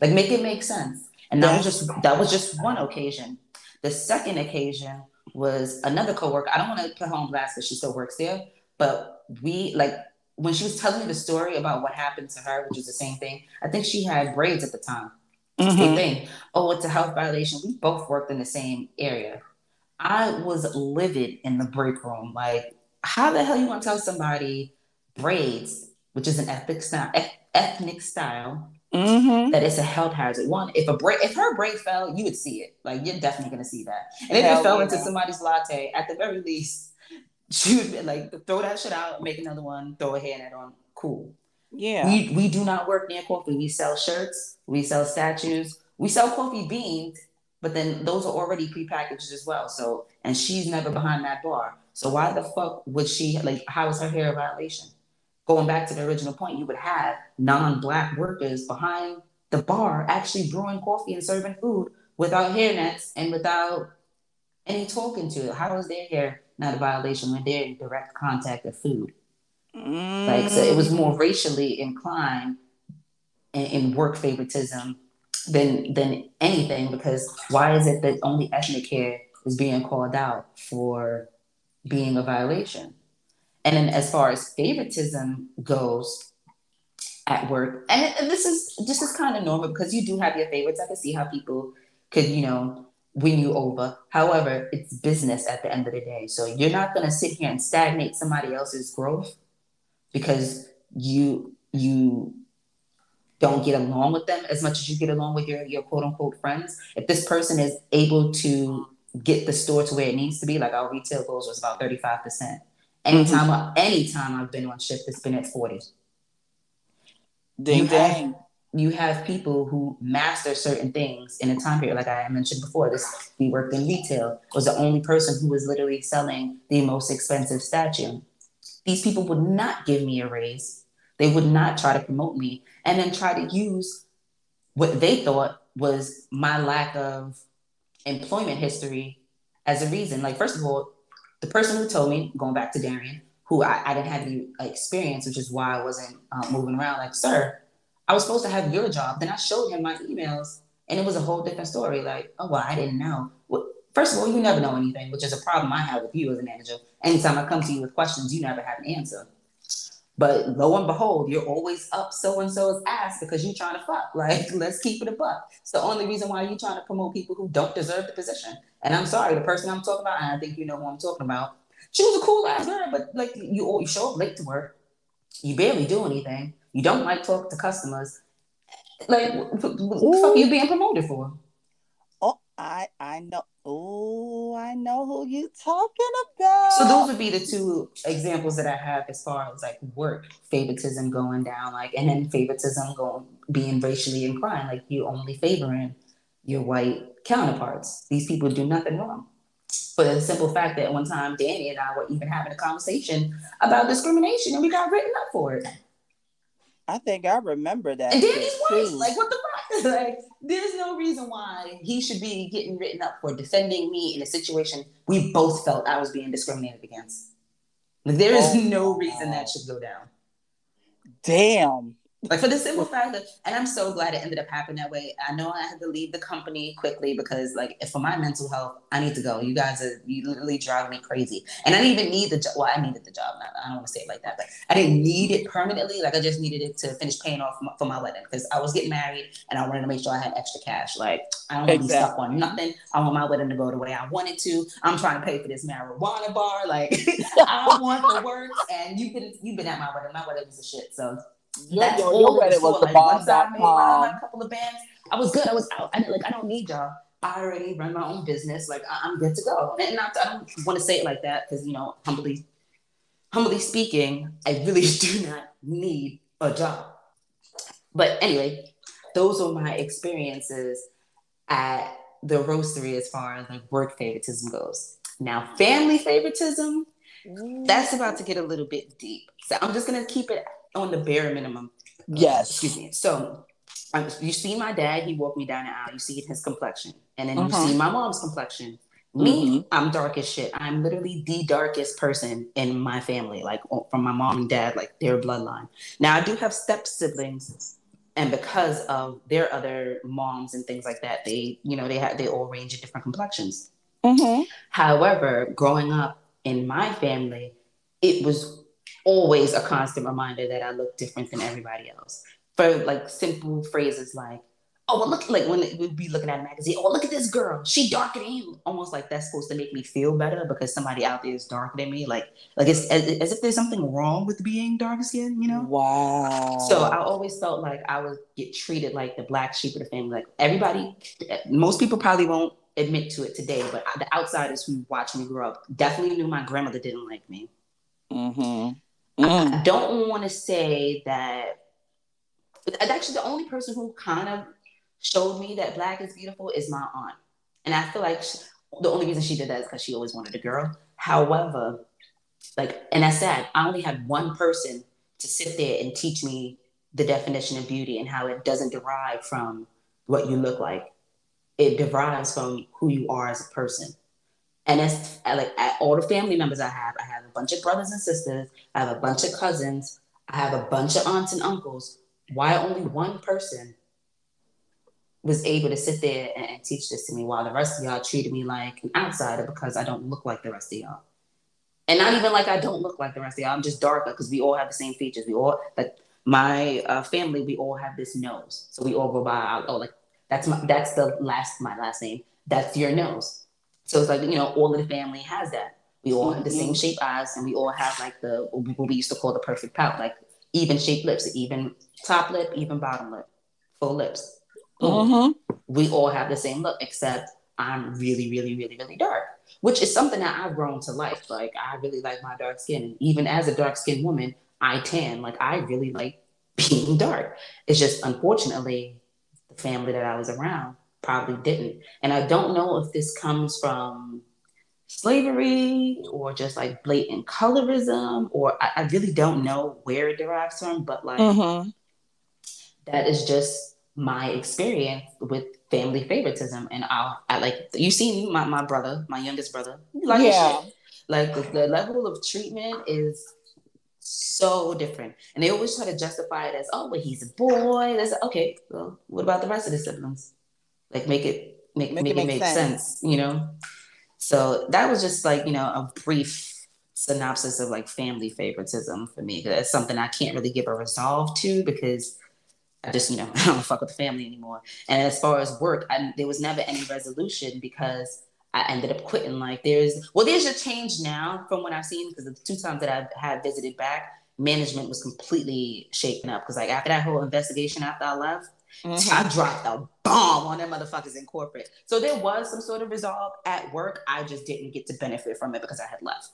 Like make it make sense. And that was just that was just one occasion. The second occasion was another coworker. I don't want to put her on blast because she still works there, but we like when she was telling me the story about what happened to her, which is the same thing. I think she had braids at the time. Mm-hmm. Same thing. Oh, it's a health violation. We both worked in the same area. I was livid in the break room. Like, how the hell you want to tell somebody braids, which is an ethnic style, ethnic style, mm-hmm. that it's a health hazard? One, if a braid, if her braid fell, you would see it. Like, you're definitely gonna see that. And if hell it fell yeah. into somebody's latte, at the very least, [LAUGHS] she would like throw that shit out, make another one, throw a hairnet on. Cool. Yeah. We we do not work near coffee. We sell shirts, we sell statues, we sell coffee beans, but then those are already prepackaged as well. So and she's never behind that bar. So why the fuck would she like how is her hair a violation? Going back to the original point, you would have non-black workers behind the bar actually brewing coffee and serving food without hairnets and without any talking to it. How is their hair not a violation when they're in direct contact of food? Mm. Like so, it was more racially inclined in, in work favoritism than than anything. Because why is it that only ethnic hair is being called out for being a violation? And then as far as favoritism goes at work, and, and this is this is kind of normal because you do have your favorites. I can see how people could you know win you over. However, it's business at the end of the day. So you're not going to sit here and stagnate somebody else's growth because you you don't get along with them as much as you get along with your your quote unquote friends. If this person is able to get the store to where it needs to be, like our retail goals was about 35%. Anytime mm-hmm. anytime I've been on shift, it's been at 40. Ding you dang. Have, you have people who master certain things in a time period. Like I mentioned before, this we worked in retail, was the only person who was literally selling the most expensive statue these people would not give me a raise. They would not try to promote me and then try to use what they thought was my lack of employment history as a reason. Like, first of all, the person who told me, going back to Darian, who I, I didn't have any experience, which is why I wasn't uh, moving around, like, sir, I was supposed to have your job. Then I showed him my emails and it was a whole different story. Like, oh, well, I didn't know. Well, first of all, you never know anything, which is a problem I have with you as a manager. Anytime I come to you with questions, you never have an answer. But lo and behold, you're always up so and so's ass because you're trying to fuck. [LAUGHS] Like, let's keep it a buck. It's the only reason why you're trying to promote people who don't deserve the position. And I'm sorry, the person I'm talking about, and I think you know who I'm talking about, she was a cool ass girl, but like you, you show up late to work, you barely do anything, you don't like talk to customers. Like, what the fuck are you being promoted for? I I know. Oh, I know who you talking about. So those would be the two examples that I have as far as like work favoritism going down, like and then favoritism going being racially inclined, like you only favoring your white counterparts. These people do nothing wrong. For the simple fact that one time Danny and I were even having a conversation about discrimination and we got written up for it. I think I remember that. And Danny's white. Like, what the fuck? [LAUGHS] like, there's no reason why he should be getting written up for defending me in a situation we both felt I was being discriminated against. Like, there is oh, no reason that should go down. Damn. Like for the simple fact that, and I'm so glad it ended up happening that way. I know I had to leave the company quickly because, like, for my mental health, I need to go. You guys are you literally driving me crazy, and I didn't even need the job. Well, I needed the job. I don't want to say it like that, but I didn't need it permanently. Like, I just needed it to finish paying off for my wedding because I was getting married and I wanted to make sure I had extra cash. Like, I don't want to be stuck on nothing. I want my wedding to go the way I wanted to. I'm trying to pay for this marijuana bar. Like, [LAUGHS] I want the works, and you've been you've been at my wedding. My wedding was a shit. So your, That's your, your wedding was the like, once I made my, my couple of bands, I was good. I was out. I didn't, like I don't need y'all. I already run my own business. Like I, am good to go. And not, I don't want to say it like that because you know, humbly, humbly speaking, I really [LAUGHS] do not need a job. But anyway, those were my experiences at the roastery as far as like work favoritism goes. Now, family favoritism, that's about to get a little bit deep. So I'm just gonna keep it on the bare minimum. Yes. Excuse me. So um, you see my dad, he walked me down the aisle. You see his complexion. And then uh-huh. you see my mom's complexion. Me, mm-hmm. I'm dark as shit. I'm literally the darkest person in my family, like from my mom and dad, like their bloodline. Now, I do have step siblings, and because of their other moms and things like that, they, you know, they have they all range in different complexions. Mm-hmm. However, growing up in my family, it was always a constant reminder that I look different than everybody else. For like simple phrases like, oh well look like when we'd be looking at a magazine oh look at this girl. She darker than you. Almost like that's supposed to make me feel better because somebody out there is darker than me. Like like it's as, as if there's something wrong with being dark skinned you know? Wow. So i always felt like i would get treated like the black sheep of the family. Like everybody most people probably won't admit to it today but the outsiders who watched me grow up. Definitely knew my grandmother didn't like me. Mm-hmm. Mm. I don't want to say that actually the only person who kind of showed me that black is beautiful is my aunt. And I feel like she, the only reason she did that is because she always wanted a girl. However, like, and that's sad. I only had one person to sit there and teach me the definition of beauty and how it doesn't derive from what you look like. It derives from who you are as a person. And it's like all the family members I have, I have a bunch of brothers and sisters, I have a bunch of cousins, I have a bunch of aunts and uncles. Why only one person was able to sit there and, and, teach this to me while the rest of y'all treated me like an outsider because I don't look like the rest of y'all. And not even like I don't look like the rest of y'all. I'm just darker because we all have the same features. We all like my uh, family. We all have this nose, so we all go by. Oh, like that's my that's the last my last name. That's your nose. So it's like you know all of the family has that. We all have the same mm-hmm. shape eyes, and we all have like the what we used to call the perfect pout, like even shaped lips, even top lip, even bottom lip, full lips mm-hmm. we all have the same look, except I'm really, really, really, really dark, which is something that I've grown to like. Like I really like my dark skin. And even as a dark skinned woman, I tan. Like I really like [LAUGHS] being dark. It's just unfortunately the family that I was around probably didn't. And I don't know if this comes from slavery or just like blatant colorism, or I, I really don't know where it derives from, but like mm-hmm. that is just my experience with family favoritism and I'll I like you see my, my brother, my youngest brother. Like yeah. Like the, the level of treatment is so different. And they always try to justify it as, oh, but he's a boy. That's okay. Well, what about the rest of the siblings? Like make it make, make, make it, make, make sense. sense, you know? So that was just like, you know, a brief synopsis of like family favoritism for me. That's something I can't really give a resolve to because I just, you know, [LAUGHS] I don't fuck with the family anymore. And as far as work, I, there was never any resolution because I ended up quitting. Like there's, well, there's a change now from what I've seen because the two times that I've had visited back, management was completely shaken up. Because like after that whole investigation after I left, mm-hmm. I dropped a bomb on them motherfuckers in corporate. So there was some sort of resolve at work. I just didn't get to benefit from it because I had left.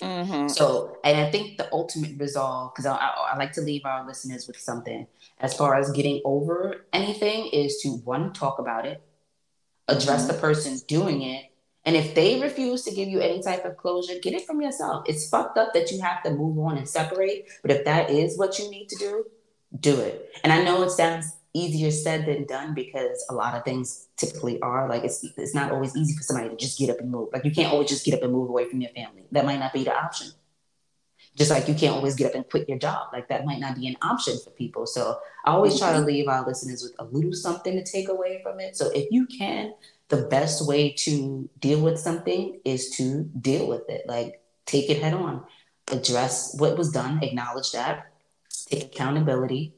Mm-hmm. So, and I think the ultimate resolve, because I, I, I, like to leave our listeners with something as far as getting over anything, is to one, talk about it, address mm-hmm. the person doing it. And if they refuse to give you any type of closure, get it from yourself. It's fucked up that you have to move on and separate. But if that is what you need to do, do it. And I know it sounds easier said than done because a lot of things typically are like it's it's not always easy for somebody to just get up and move. Like you can't always just get up and move away from your family. That might not be the option. Just like you can't always get up and quit your job. Like that might not be an option for people. So I always try to leave our listeners with a little something to take away from it. So if you can, the best way to deal with something is to deal with it. Like take it head on. Address what was done, acknowledge that, take accountability,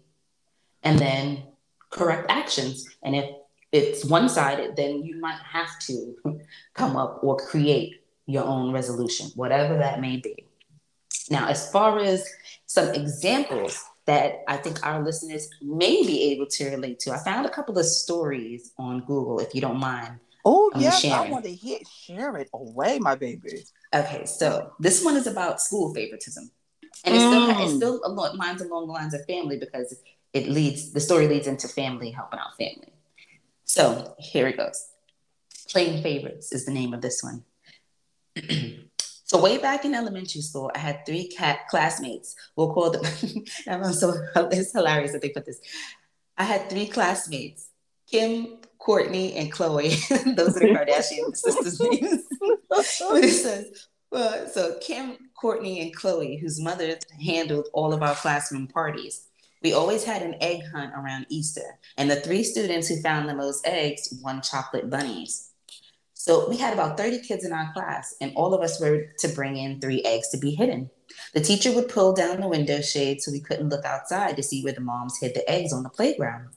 and then correct actions. And if it's one sided, then you might have to [LAUGHS] come up or create your own resolution, whatever that may be. Now, as far as some examples that I think our listeners may be able to relate to, I found a couple of stories on Google, if you don't mind. Oh, um, yes, sharing. I want to hit share it away, my baby. Okay, so this one is about school favoritism. And it still, mm. it still lines along the lines of family because it leads the story leads into family helping out family. So here it goes. Playing favorites is the name of this one. [CLEARS THROAT] so way back in elementary school, I had three cat classmates. We'll call them. [LAUGHS] I'm so [LAUGHS] it's hilarious that they put this. I had three classmates: Kim, Courtney, and Chloe. [LAUGHS] Those are the Kardashian sisters' names. but it says, well, so Kim, Courtney, and Chloe, whose mothers handled all of our classroom parties. We always had an egg hunt around Easter, and the three students who found the most eggs won chocolate bunnies. So we had about 30 kids in our class, and all of us were to bring in three eggs to be hidden. The teacher would pull down the window shade so we couldn't look outside to see where the moms hid the eggs on the playground.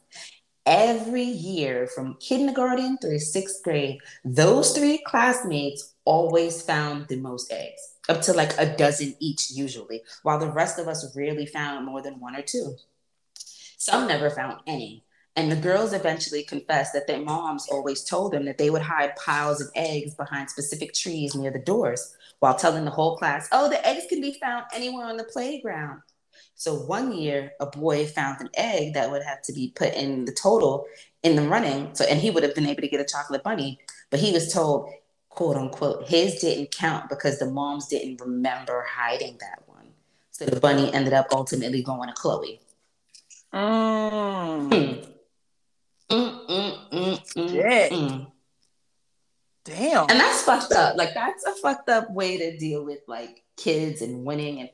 Every year from kindergarten through sixth grade, those three classmates always found the most eggs, up to like a dozen each, usually, while the rest of us rarely found more than one or two. Some never found any. And the girls eventually confessed that their moms always told them that they would hide piles of eggs behind specific trees near the doors while telling the whole class, oh, the eggs can be found anywhere on the playground. So one year, a boy found an egg that would have to be put in the total in the running. So, and he would have been able to get a chocolate bunny, but he was told, quote unquote, his didn't count because the moms didn't remember hiding that one. So the bunny ended up ultimately going to Khloe. Mm. Mm, mm, mm. Damn. And that's fucked up. Like that's a fucked up way to deal with like kids and winning and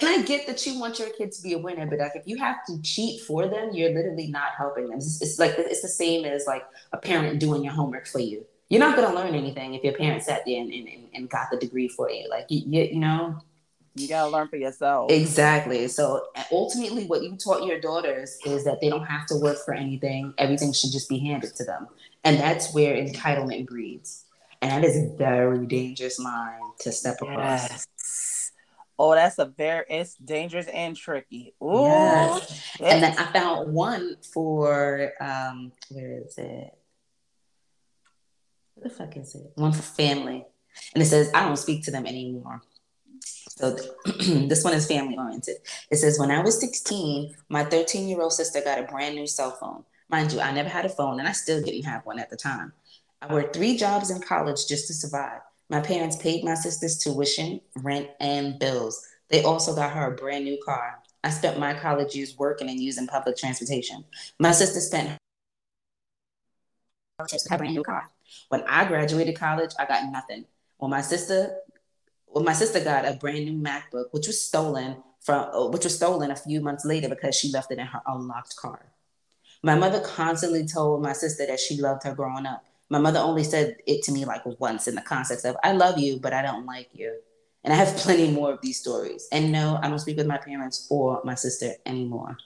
and I get that you want your kids to be a winner, but like if you have to cheat for them, you're literally not helping them. It's, it's like it's the same as like a parent doing your homework for you. You're not gonna learn anything if your parents sat there and, and, and got the degree for you. Like you, you, you know, you gotta learn for yourself. Exactly. So ultimately, what you taught your daughters is that they don't have to work for anything. Everything should just be handed to them. And that's where entitlement breeds. And that is a very dangerous line to step across. Yes. Oh, that's a very it's dangerous and tricky. Ooh. Yes. Yes. And then I found one for um, where is it? What the fuck is it? One for family. And it says, I don't speak to them anymore. So [CLEARS THROAT] this one is family oriented. It says, When I was 16, my 13 year old sister got a brand new cell phone. Mind you, I never had a phone and I still didn't have one at the time. I worked three jobs in college just to survive. My parents paid my sister's tuition, rent, and bills. They also got her a brand new car. I spent my college years working and using public transportation. My sister spent her brand new car. When I graduated college, I got nothing. When my sister, well, my sister got a brand new MacBook, which was stolen from, uh, which was stolen a few months later because she left it in her unlocked car. My mother constantly told my sister that she loved her growing up. My mother only said it to me like once in the context of, I love you, but I don't like you. And I have [LAUGHS] plenty more of these stories. And no, I don't speak with my parents or my sister anymore.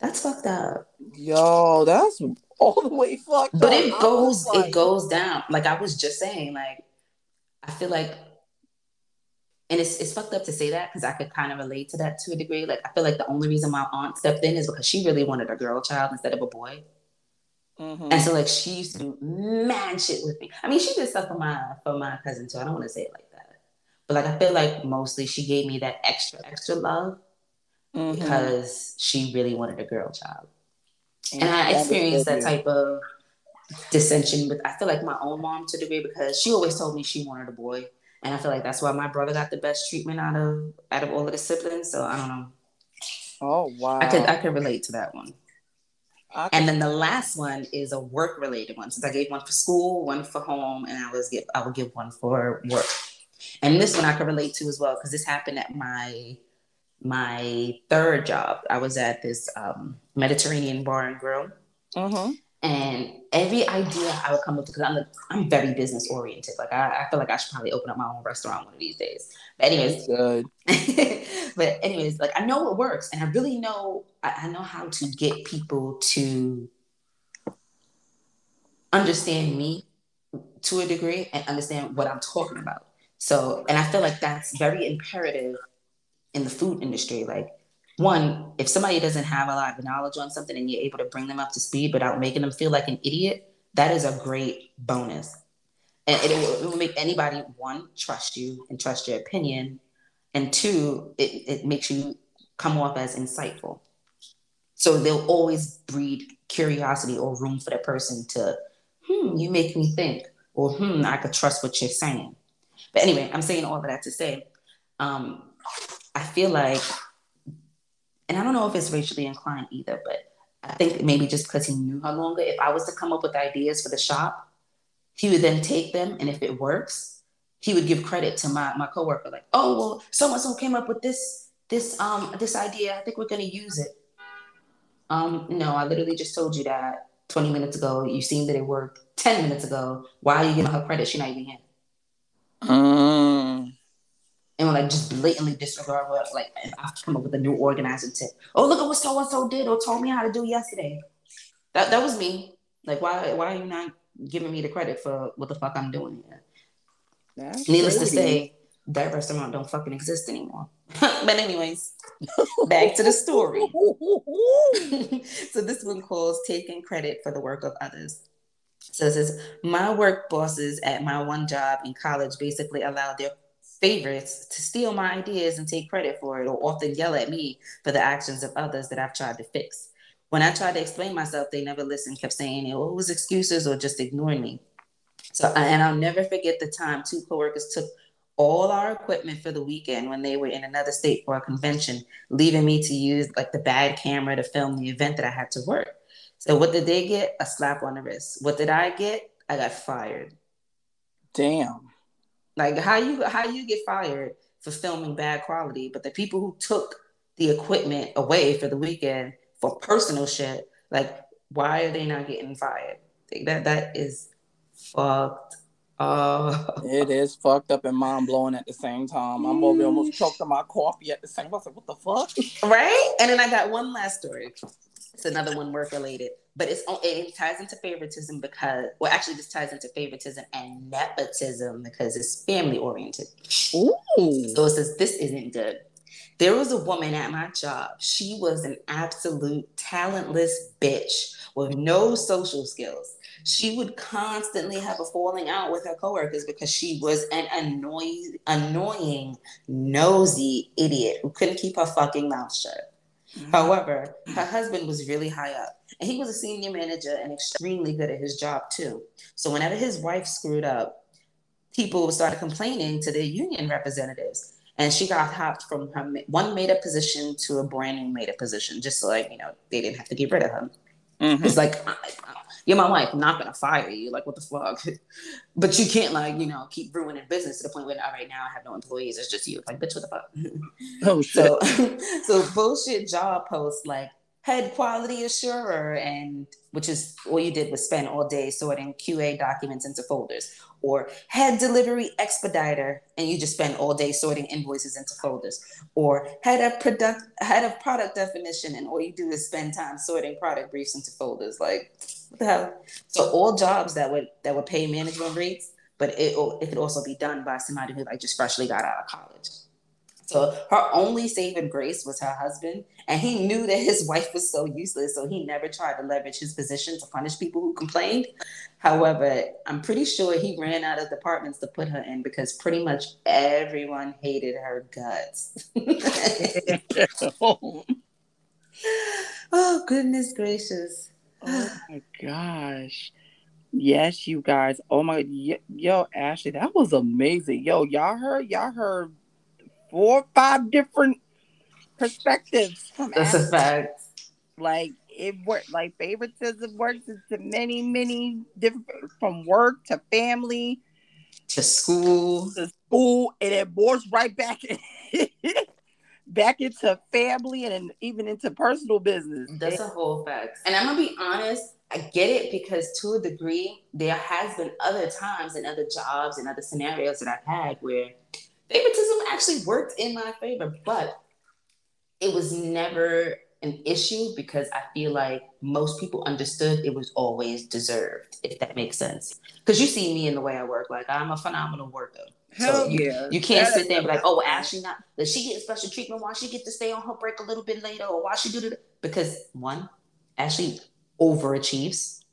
That's fucked up. Yo, that's all the way fucked But up. it goes, like- it goes down. Like I was just saying, like I feel like, and it's it's fucked up to say that because I could kind of relate to that to a degree. Like I feel like the only reason my aunt stepped in is because she really wanted a girl child instead of a boy. Mhm. And so like she used to do mad shit with me. I mean, she did stuff for my for my cousin too. I don't want to say it like that. But like I feel like mostly she gave me that extra, extra love Mhm. because she really wanted a girl child. And And I that experienced that type of dissension with I feel like my own mom to a degree because she always told me she wanted a boy. And I feel like that's why my brother got the best treatment out of out of all of the siblings. So I don't know. Oh wow. I could I could relate to that one. Could- And then the last one is a work related one. Since I gave one for school, one for home, and I was give I would give one for work. And this one I could relate to as well because this happened at my my third job. I was at this um, Mediterranean bar and grill, Mhm. And every idea I would come up with because I'm a, I'm very business oriented. Like I, I feel like I should probably open up my own restaurant one of these days. But anyways, good. [LAUGHS] but anyways, like I know it works, and I really know I, I know how to get people to understand me to a degree and understand what I'm talking about. So, and I feel like that's very imperative in the food industry. Like, one, if somebody doesn't have a lot of knowledge on something and you're able to bring them up to speed without making them feel like an idiot, that is a great bonus. And it will, it will make anybody, one, trust you and trust your opinion. And two, it, it makes you come off as insightful. So they'll always breed curiosity or room for the person to, hmm, you make me think, or hmm, I could trust what you're saying. But anyway, I'm saying all of that to say, um, I feel like, and I don't know if it's racially inclined either, but I think maybe just because he knew her longer, if I was to come up with ideas for the shop, he would then take them, and if it works, he would give credit to my my coworker, like, "Oh, well, so and so came up with this this um this idea. I think we're gonna use it." Um, no, I literally just told you that 20 minutes ago. You seen that it worked 10 minutes ago. Why are you giving her credit? She's not even here. Mm. And like just blatantly disregard what like I come up with a new organizing tip. Oh, look at what so and so did or told me how to do yesterday. That that was me. Like why why are you not giving me the credit for what the fuck I'm doing here? That's Needless to say, that restaurant don't fucking exist anymore. [LAUGHS] but anyways, back to the story. [LAUGHS] so this one calls taking credit for the work of others. So it says, my work bosses at my one job in college basically allowed their favorites to steal my ideas and take credit for it, or often yell at me for the actions of others that I've tried to fix. When I tried to explain myself, they never listened, kept saying it was excuses or just ignoring me. So, uh, and I'll never forget the time two coworkers took all our equipment for the weekend when they were in another state for a convention, leaving me to use like the bad camera to film the event that I had to work. So what did they get? A slap on the wrist. What did I get? I got fired. Damn. Like how you how you get fired for filming bad quality, but the people who took the equipment away for the weekend for personal shit, like why are they not getting fired? Like, that that is fucked up. It is fucked up and mind blowing at the same time. I'm over almost choked on my coffee at the same. Time. I was like, what the fuck? right? And then I got one last story. It's another one work related, but it's it ties into favoritism because, well, actually, this ties into favoritism and nepotism because it's family oriented. Ooh. So it says this isn't good. There was a woman at my job. She was an absolute talentless bitch with no social skills. She would constantly have a falling out with her coworkers because she was an annoying, annoying, nosy idiot who couldn't keep her fucking mouth shut. However, her husband was really high up, and he was a senior manager and extremely good at his job too. So whenever his wife screwed up, people started complaining to their union representatives, and she got hopped from her one made up position to a brand new made up position, just so like you know they didn't have to get rid of her. Mhm. It's like you're my wife, I'm not gonna fire you. Like what the fuck? [LAUGHS] but you can't like you know keep ruining business to the point where all right now I have no employees. It's just you. Like bitch, what the fuck? [LAUGHS] Oh shit. So, [LAUGHS] so bullshit job posts like head quality assurer, and which is all you did was spend all day sorting QA documents into folders, or head delivery expediter, and you just spend all day sorting invoices into folders, or head of product head of product definition, and all you do is spend time sorting product briefs into folders. Like what the hell? So all jobs that would that would pay management rates, but it it could also be done by somebody who like just freshly got out of college. So her only saving grace was her husband, and he knew that his [LAUGHS] wife was so useless, so he never tried to leverage his position to punish people who complained. However, I'm pretty sure he ran out of departments to put her in because pretty much everyone hated her guts. oh [LAUGHS] [LAUGHS] oh goodness gracious! Oh my gosh. Yes, you guys. Oh my yo, Ashley, that was amazing. Yo, y'all heard y'all heard four or five different perspectives from That's a fact. like it worked like favoritism works into many many different from work to family To school. to school and it morphs right back [LAUGHS] back into family and even into personal business That's a whole fact. And I'm gonna be honest, I get it because to a degree, there has been other times and other jobs and other scenarios that I've had where favoritism actually worked in my favor, but it was never an issue because I feel like most people understood it was always deserved, if that makes sense. Because you see me in the way I work, like I'm a phenomenal worker. So you, yeah you can't sit there and be like, oh, well, Ashley not does she get special treatment? Why she get to stay on her break a little bit later, or why she do that? Because one, Ashley overachieves.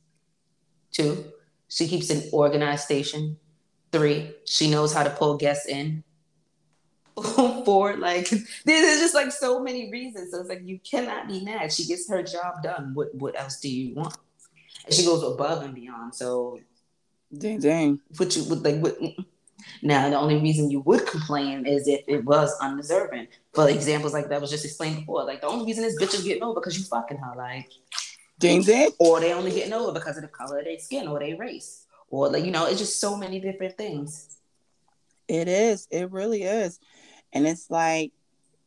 Two, she keeps an organized station. Three, she knows how to pull guests in. [LAUGHS] Four, like there's just like so many reasons. So it's like you cannot be mad. She gets her job done. What what else do you want? And she goes above and beyond. So dang dang what you would like what now the only reason you would complain is if it was undeserving but examples like that was just explained before like the only reason this bitch is getting over because you fucking her like Ding ding. Or they only getting over because of the color of their skin or their race. Or like, you know, it's just so many different things. It is. It really is. And it's like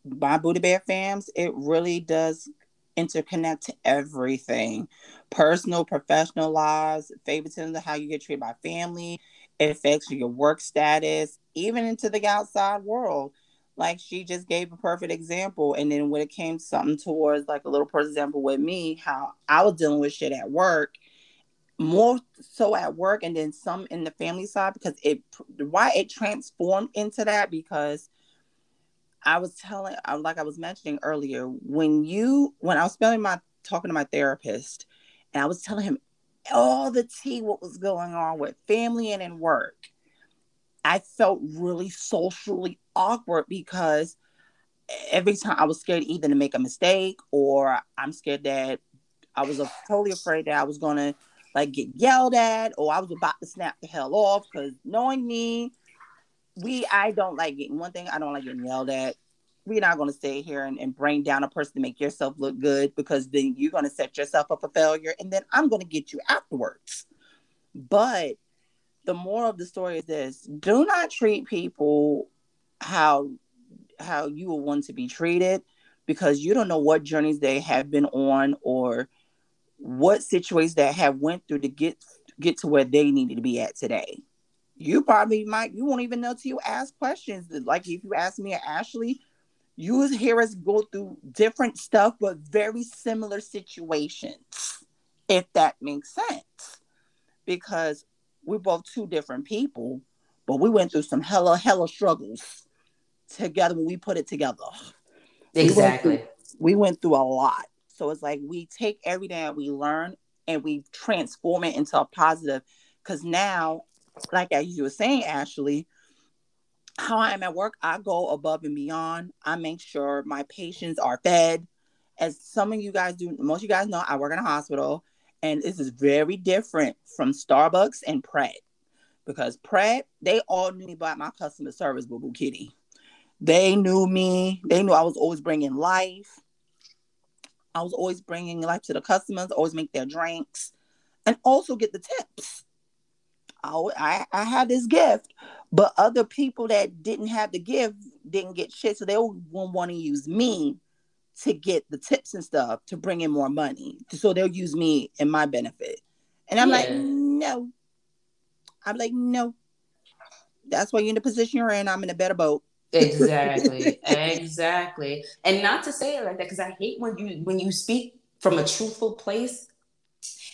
my Buddha Bear fams, it really does interconnect to everything personal, professional lives, favoritism, how you get treated by family, it affects your work status, even into the outside world. Like she just gave a perfect example. And then when it came something towards like a little for example with me, how I was dealing with shit at work, more so at work, and then some in the family side because it why it transformed into that because I was telling, uh, like I was mentioning earlier, when you, when I was spending my talking to my therapist, and I was telling him all the tea, what was going on with family and in work, I felt really socially awkward because every time I was scared either to make a mistake or I'm scared that I was totally afraid that I was gonna like get yelled at or I was about to snap the hell off because knowing me, we I don't like getting one thing I don't like getting yelled at. We're not gonna stay here and, and bring down a person to make yourself look good because then you're gonna set yourself up for failure and then I'm gonna get you afterwards. But the moral of the story is this do not treat people how how you will want to be treated because you don't know what journeys they have been on or what situations they have went through to get get to where they needed to be at today you probably might you won't even know till you ask questions. Like if you ask me or ashley you will hear us go through different stuff but very similar situations if that makes sense. Because we're both two different people but we went through some hella hella struggles together when we put it together. Exactly we went through, we went through a lot. So it's like we take everything that we learn and we transform it into a positive. Because now like as you were saying, Ashley, how I am at work, I go above and beyond. I make sure my patients are fed. As some of you guys do, most of you guys know, I work in a hospital, and this is very different from Starbucks and Pratt because Pratt, they all knew me about my customer service, Boo Boo Kitty. They knew me. They knew I was always bringing life. I was always bringing life to the customers, always make their drinks, and also get the tips. I, I had this gift, but other people that didn't have the gift didn't get shit. So they will want to use me to get the tips and stuff to bring in more money. So they'll use me in my benefit. And I'm yeah. like, no. I'm like, no. That's why you're in the position you're in. I'm in a better boat. exactly. [LAUGHS] exactly. And not to say it like that, because I hate when you when you speak from a truthful place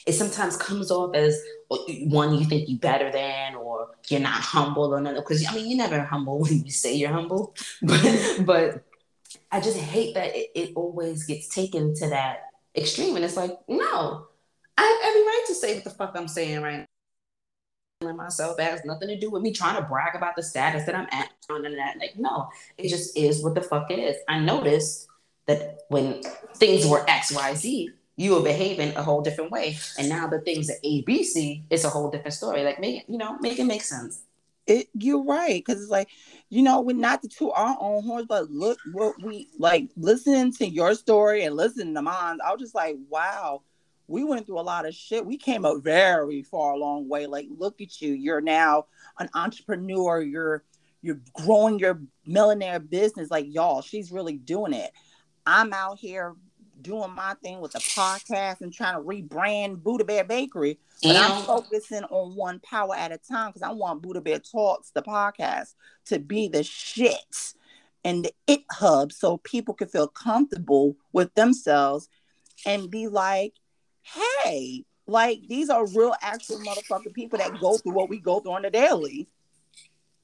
it sometimes comes off as oh, one you think you're better than or you're not humble or none because I mean you're never humble [LAUGHS] when you say you're humble. [LAUGHS] But but I just hate that it, it always gets taken to that extreme and it's like no I have every right to say what the fuck I'm saying right now. Myself it has nothing to do with me trying to brag about the status that I'm at on that. Like no it just is what the fuck it is. I noticed that when things were XYZ you were behaving a whole different way. And now the things that ABC is a whole different story. Like make you know, make it make sense. It you're right. Cause it's like, you know, we're not to toot our own horns, but look what we like listening to your story and listening to mine. I was just like, wow, we went through a lot of shit. We came a very far long way. Like, look at you. You're now an entrepreneur. You're you're growing your millionaire business. Like, y'all, she's really doing it. I'm out here doing my thing with the podcast and trying to rebrand Buddha Bear Bakery. But. I'm focusing on one power at a time because I want Buddha Bear Talks, the podcast, to be the shit and the it hub so people can feel comfortable with themselves and be like, hey, like these are real actual motherfucking people that go through what we go through on the daily.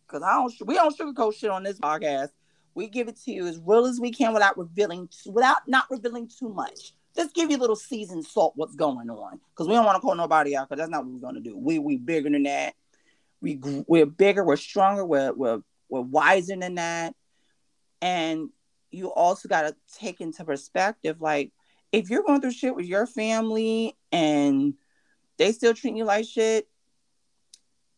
Cause I don't we don't sugarcoat shit on this podcast. We give it to you as real as we can without revealing, without not revealing too much. Just give you a little seasoned salt what's going on because we don't want to call nobody out because that's not what we're going to do. We we bigger than that. We we're bigger. We're stronger. We're we're we're wiser than that. And you also got to take into perspective like if you're going through shit with your family and they still treat you like shit,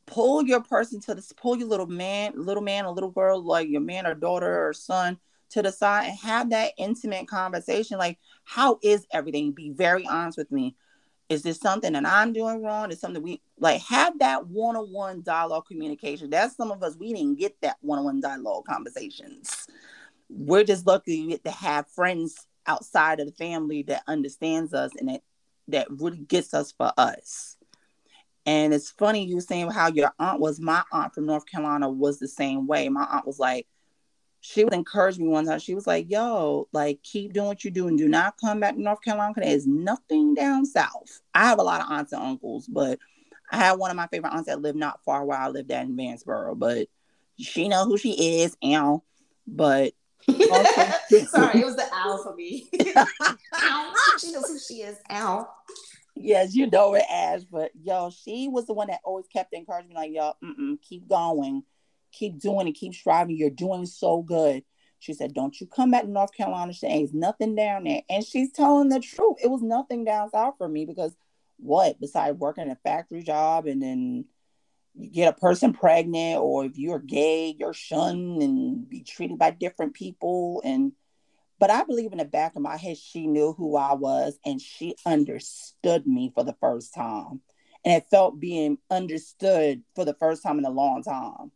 pull your person to the pull your little man, little man, a little girl, like your man or daughter or son to the side and have that intimate conversation. Like, how is everything? Be very honest with me. is this something that I'm doing wrong? Is something we like have that one-on-one dialogue communication? That's some of us we didn't get that one-on-one dialogue conversations. We're just lucky to have friends outside of the family that understands us and that that really gets us for us. And it's funny you saying how your aunt was my aunt from North Carolina was the same way. My aunt was like, she would encourage me one time. She was like, "Yo, like keep doing what you're doing. Do not come back to North Carolina because there's nothing down south." I have a lot of aunts and uncles, but I had one of my favorite aunts that lived not far where I lived at in Vanceboro. But she know who she is, and but [LAUGHS] sorry, it was the owl for me. ow, [LAUGHS] [LAUGHS] she knows who she is. Ow. Yes, you know it as, but yo, she was the one that always kept encouraging me, like, yo, keep going keep doing it, keep striving. You're doing so good. She said, Don't you come back to North Carolina. She ain't nothing down there. And she's telling the truth. It was nothing down south for me because what, besides working a factory job and then you get a person pregnant, or if you're gay, you're shunned and be treated by different people. And but I believe in the back of my head, she knew who I was and she understood me for the first time. And it felt being understood for the first time in a long time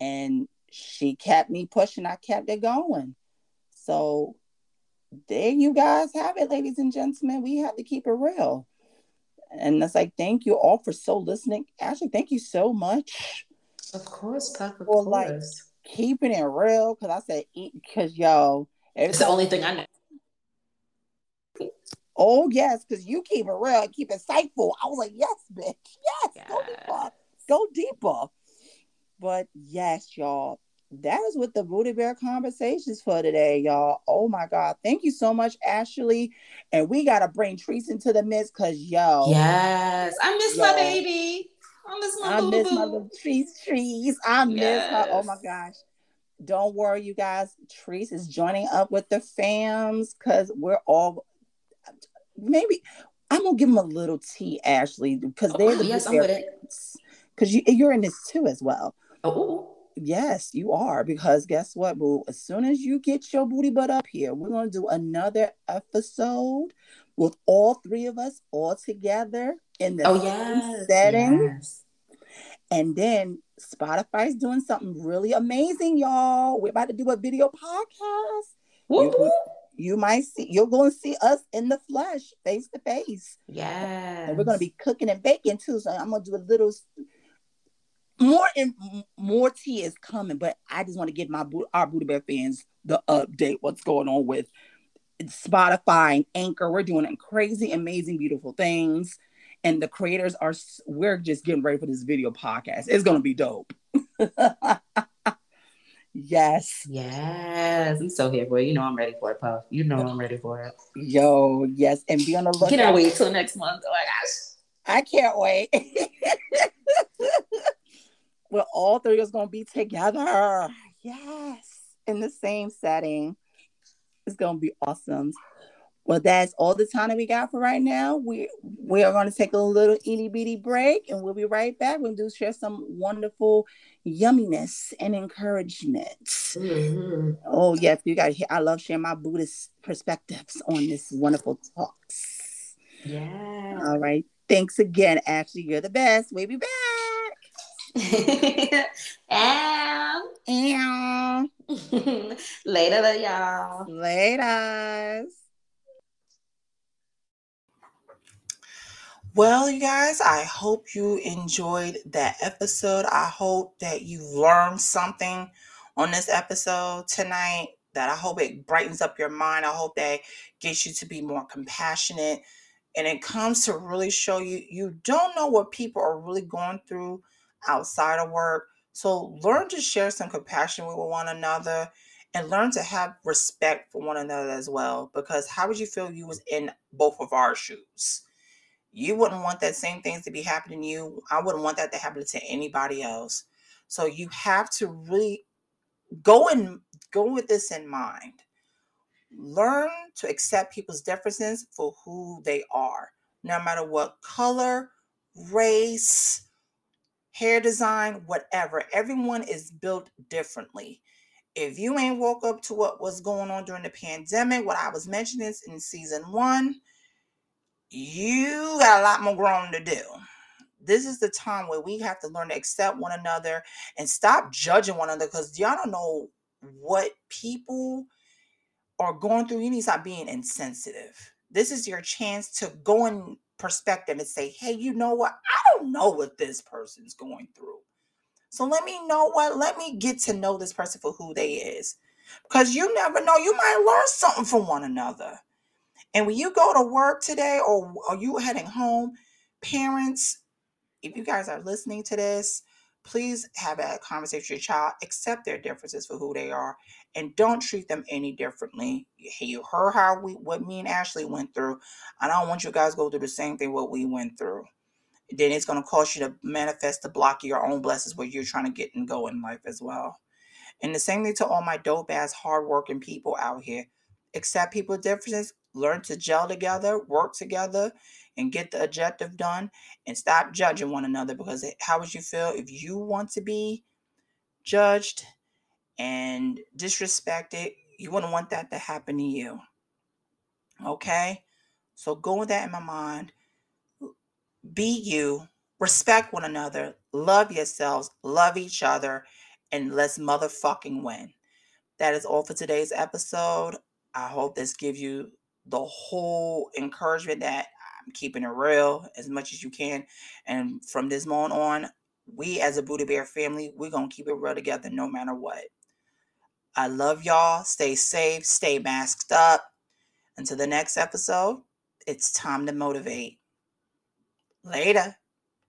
and she kept me pushing. I kept it going. So there you guys have it, ladies and gentlemen. We have to keep it real. And it's like, thank you all for so listening. Actually, thank you so much. Of course, of for course. like keeping it real. Cause I said because yo, it's the only thing I know. Oh yes, because you keep it real, keep it insightful. I was like, yes, bitch, yes, yes. go deeper, go deeper. But yes, y'all, that is what the Buddha Bear conversations for today, y'all. Oh my God. Thank you so much, Ashley. And we got to bring Treese into the midst because, yo. Yes. I miss yo, my baby. I miss my I miss my little Treese Treese. I miss yes. her. Oh my gosh. Don't worry, you guys. Treese is joining up with the fams because we're all maybe I'm gonna give them a little tea, Ashley, because they're oh, the yes, because you you're in this too as well. Oh. Yes, you are. Because guess what, boo? As soon as you get your booty butt up here, we're going to do another episode with all three of us all together in the oh, yes, setting. Yes. And then Spotify's doing something really amazing, y'all. We're about to do a video podcast. You, you might see, you're going to see us in the flesh, face to face. Yeah. And we're going to be cooking and baking too. So I'm going to do a little more and more tea is coming, but I just want to give my our Buddha Bear fans the update. What's going on with Spotify and Anchor? We're doing crazy, amazing, beautiful things, and the creators are. We're just getting ready for this video podcast. It's gonna be dope. [LAUGHS] yes, yes, I'm so here for it. You know I'm ready for it, Puff. You know I'm ready for it. Yo, yes, and be on the lookout. Can I wait till next month. Oh my gosh. I can't wait. [LAUGHS] We're all three of us gonna be together. Yes, in the same setting. It's gonna be awesome. Well, that's all the time that we got for right now. We we are going to take a little itty bitty break, and we'll be right back. We'll do share some wonderful yumminess and encouragement. Mm-hmm. Oh yes, you got. I love sharing my Buddhist perspectives on this wonderful talks. Yeah. All right. Thanks again, Ashley. You're the best. We'll be back. [LAUGHS] and, and. [LAUGHS] later, y'all. Later. Well, you guys, I hope you enjoyed that episode. I hope that you learned something on this episode tonight. That I hope it brightens up your mind. I hope that gets you to be more compassionate. And it comes to really show you you don't know what people are really going through outside of work. So learn to share some compassion with one another and learn to have respect for one another as well. Because how would you feel you was in both of our shoes? You wouldn't want that same things to be happening to you. I wouldn't want that to happen to anybody else. So you have to really go and go with this in mind. Learn to accept people's differences for who they are, no matter what color, race, hair design, whatever. Everyone is built differently. If you ain't woke up to what was going on during the pandemic, what I was mentioning in season one, you got a lot more growing to do. This is the time where we have to learn to accept one another and stop judging one another because y'all don't know what people are going through. You need to stop being insensitive. This is your chance to go in perspective and say, hey, you know what? I don't know what this person's going through. So let me know what, let me get to know this person for who they is. Because you never know, you might learn something from one another. And when you go to work today or are you heading home, parents, if you guys are listening to this, please have a conversation with your child, accept their differences for who they are, and don't treat them any differently. You heard how we what me and Ashley went through. I don't want you guys to go through the same thing what we went through. Then it's gonna cause you to manifest to block your own blessings where you're trying to get and go in life as well. And the same thing to all my dope ass hardworking people out here. Accept people's differences, learn to gel together, work together, and get the objective done and stop judging one another because how would you feel if you want to be judged and disrespected? You wouldn't want that to happen to you. Okay? So go with that in my mind. Be you, respect one another, love yourselves, love each other, and let's motherfucking win. That is all for today's episode. I hope this gives you the whole encouragement that I'm keeping it real as much as you can. And from this moment on, we as a Buddha Bear family, we're going to keep it real together no matter what. I love y'all. Stay safe, stay masked up. Until the next episode, it's time to motivate. Later.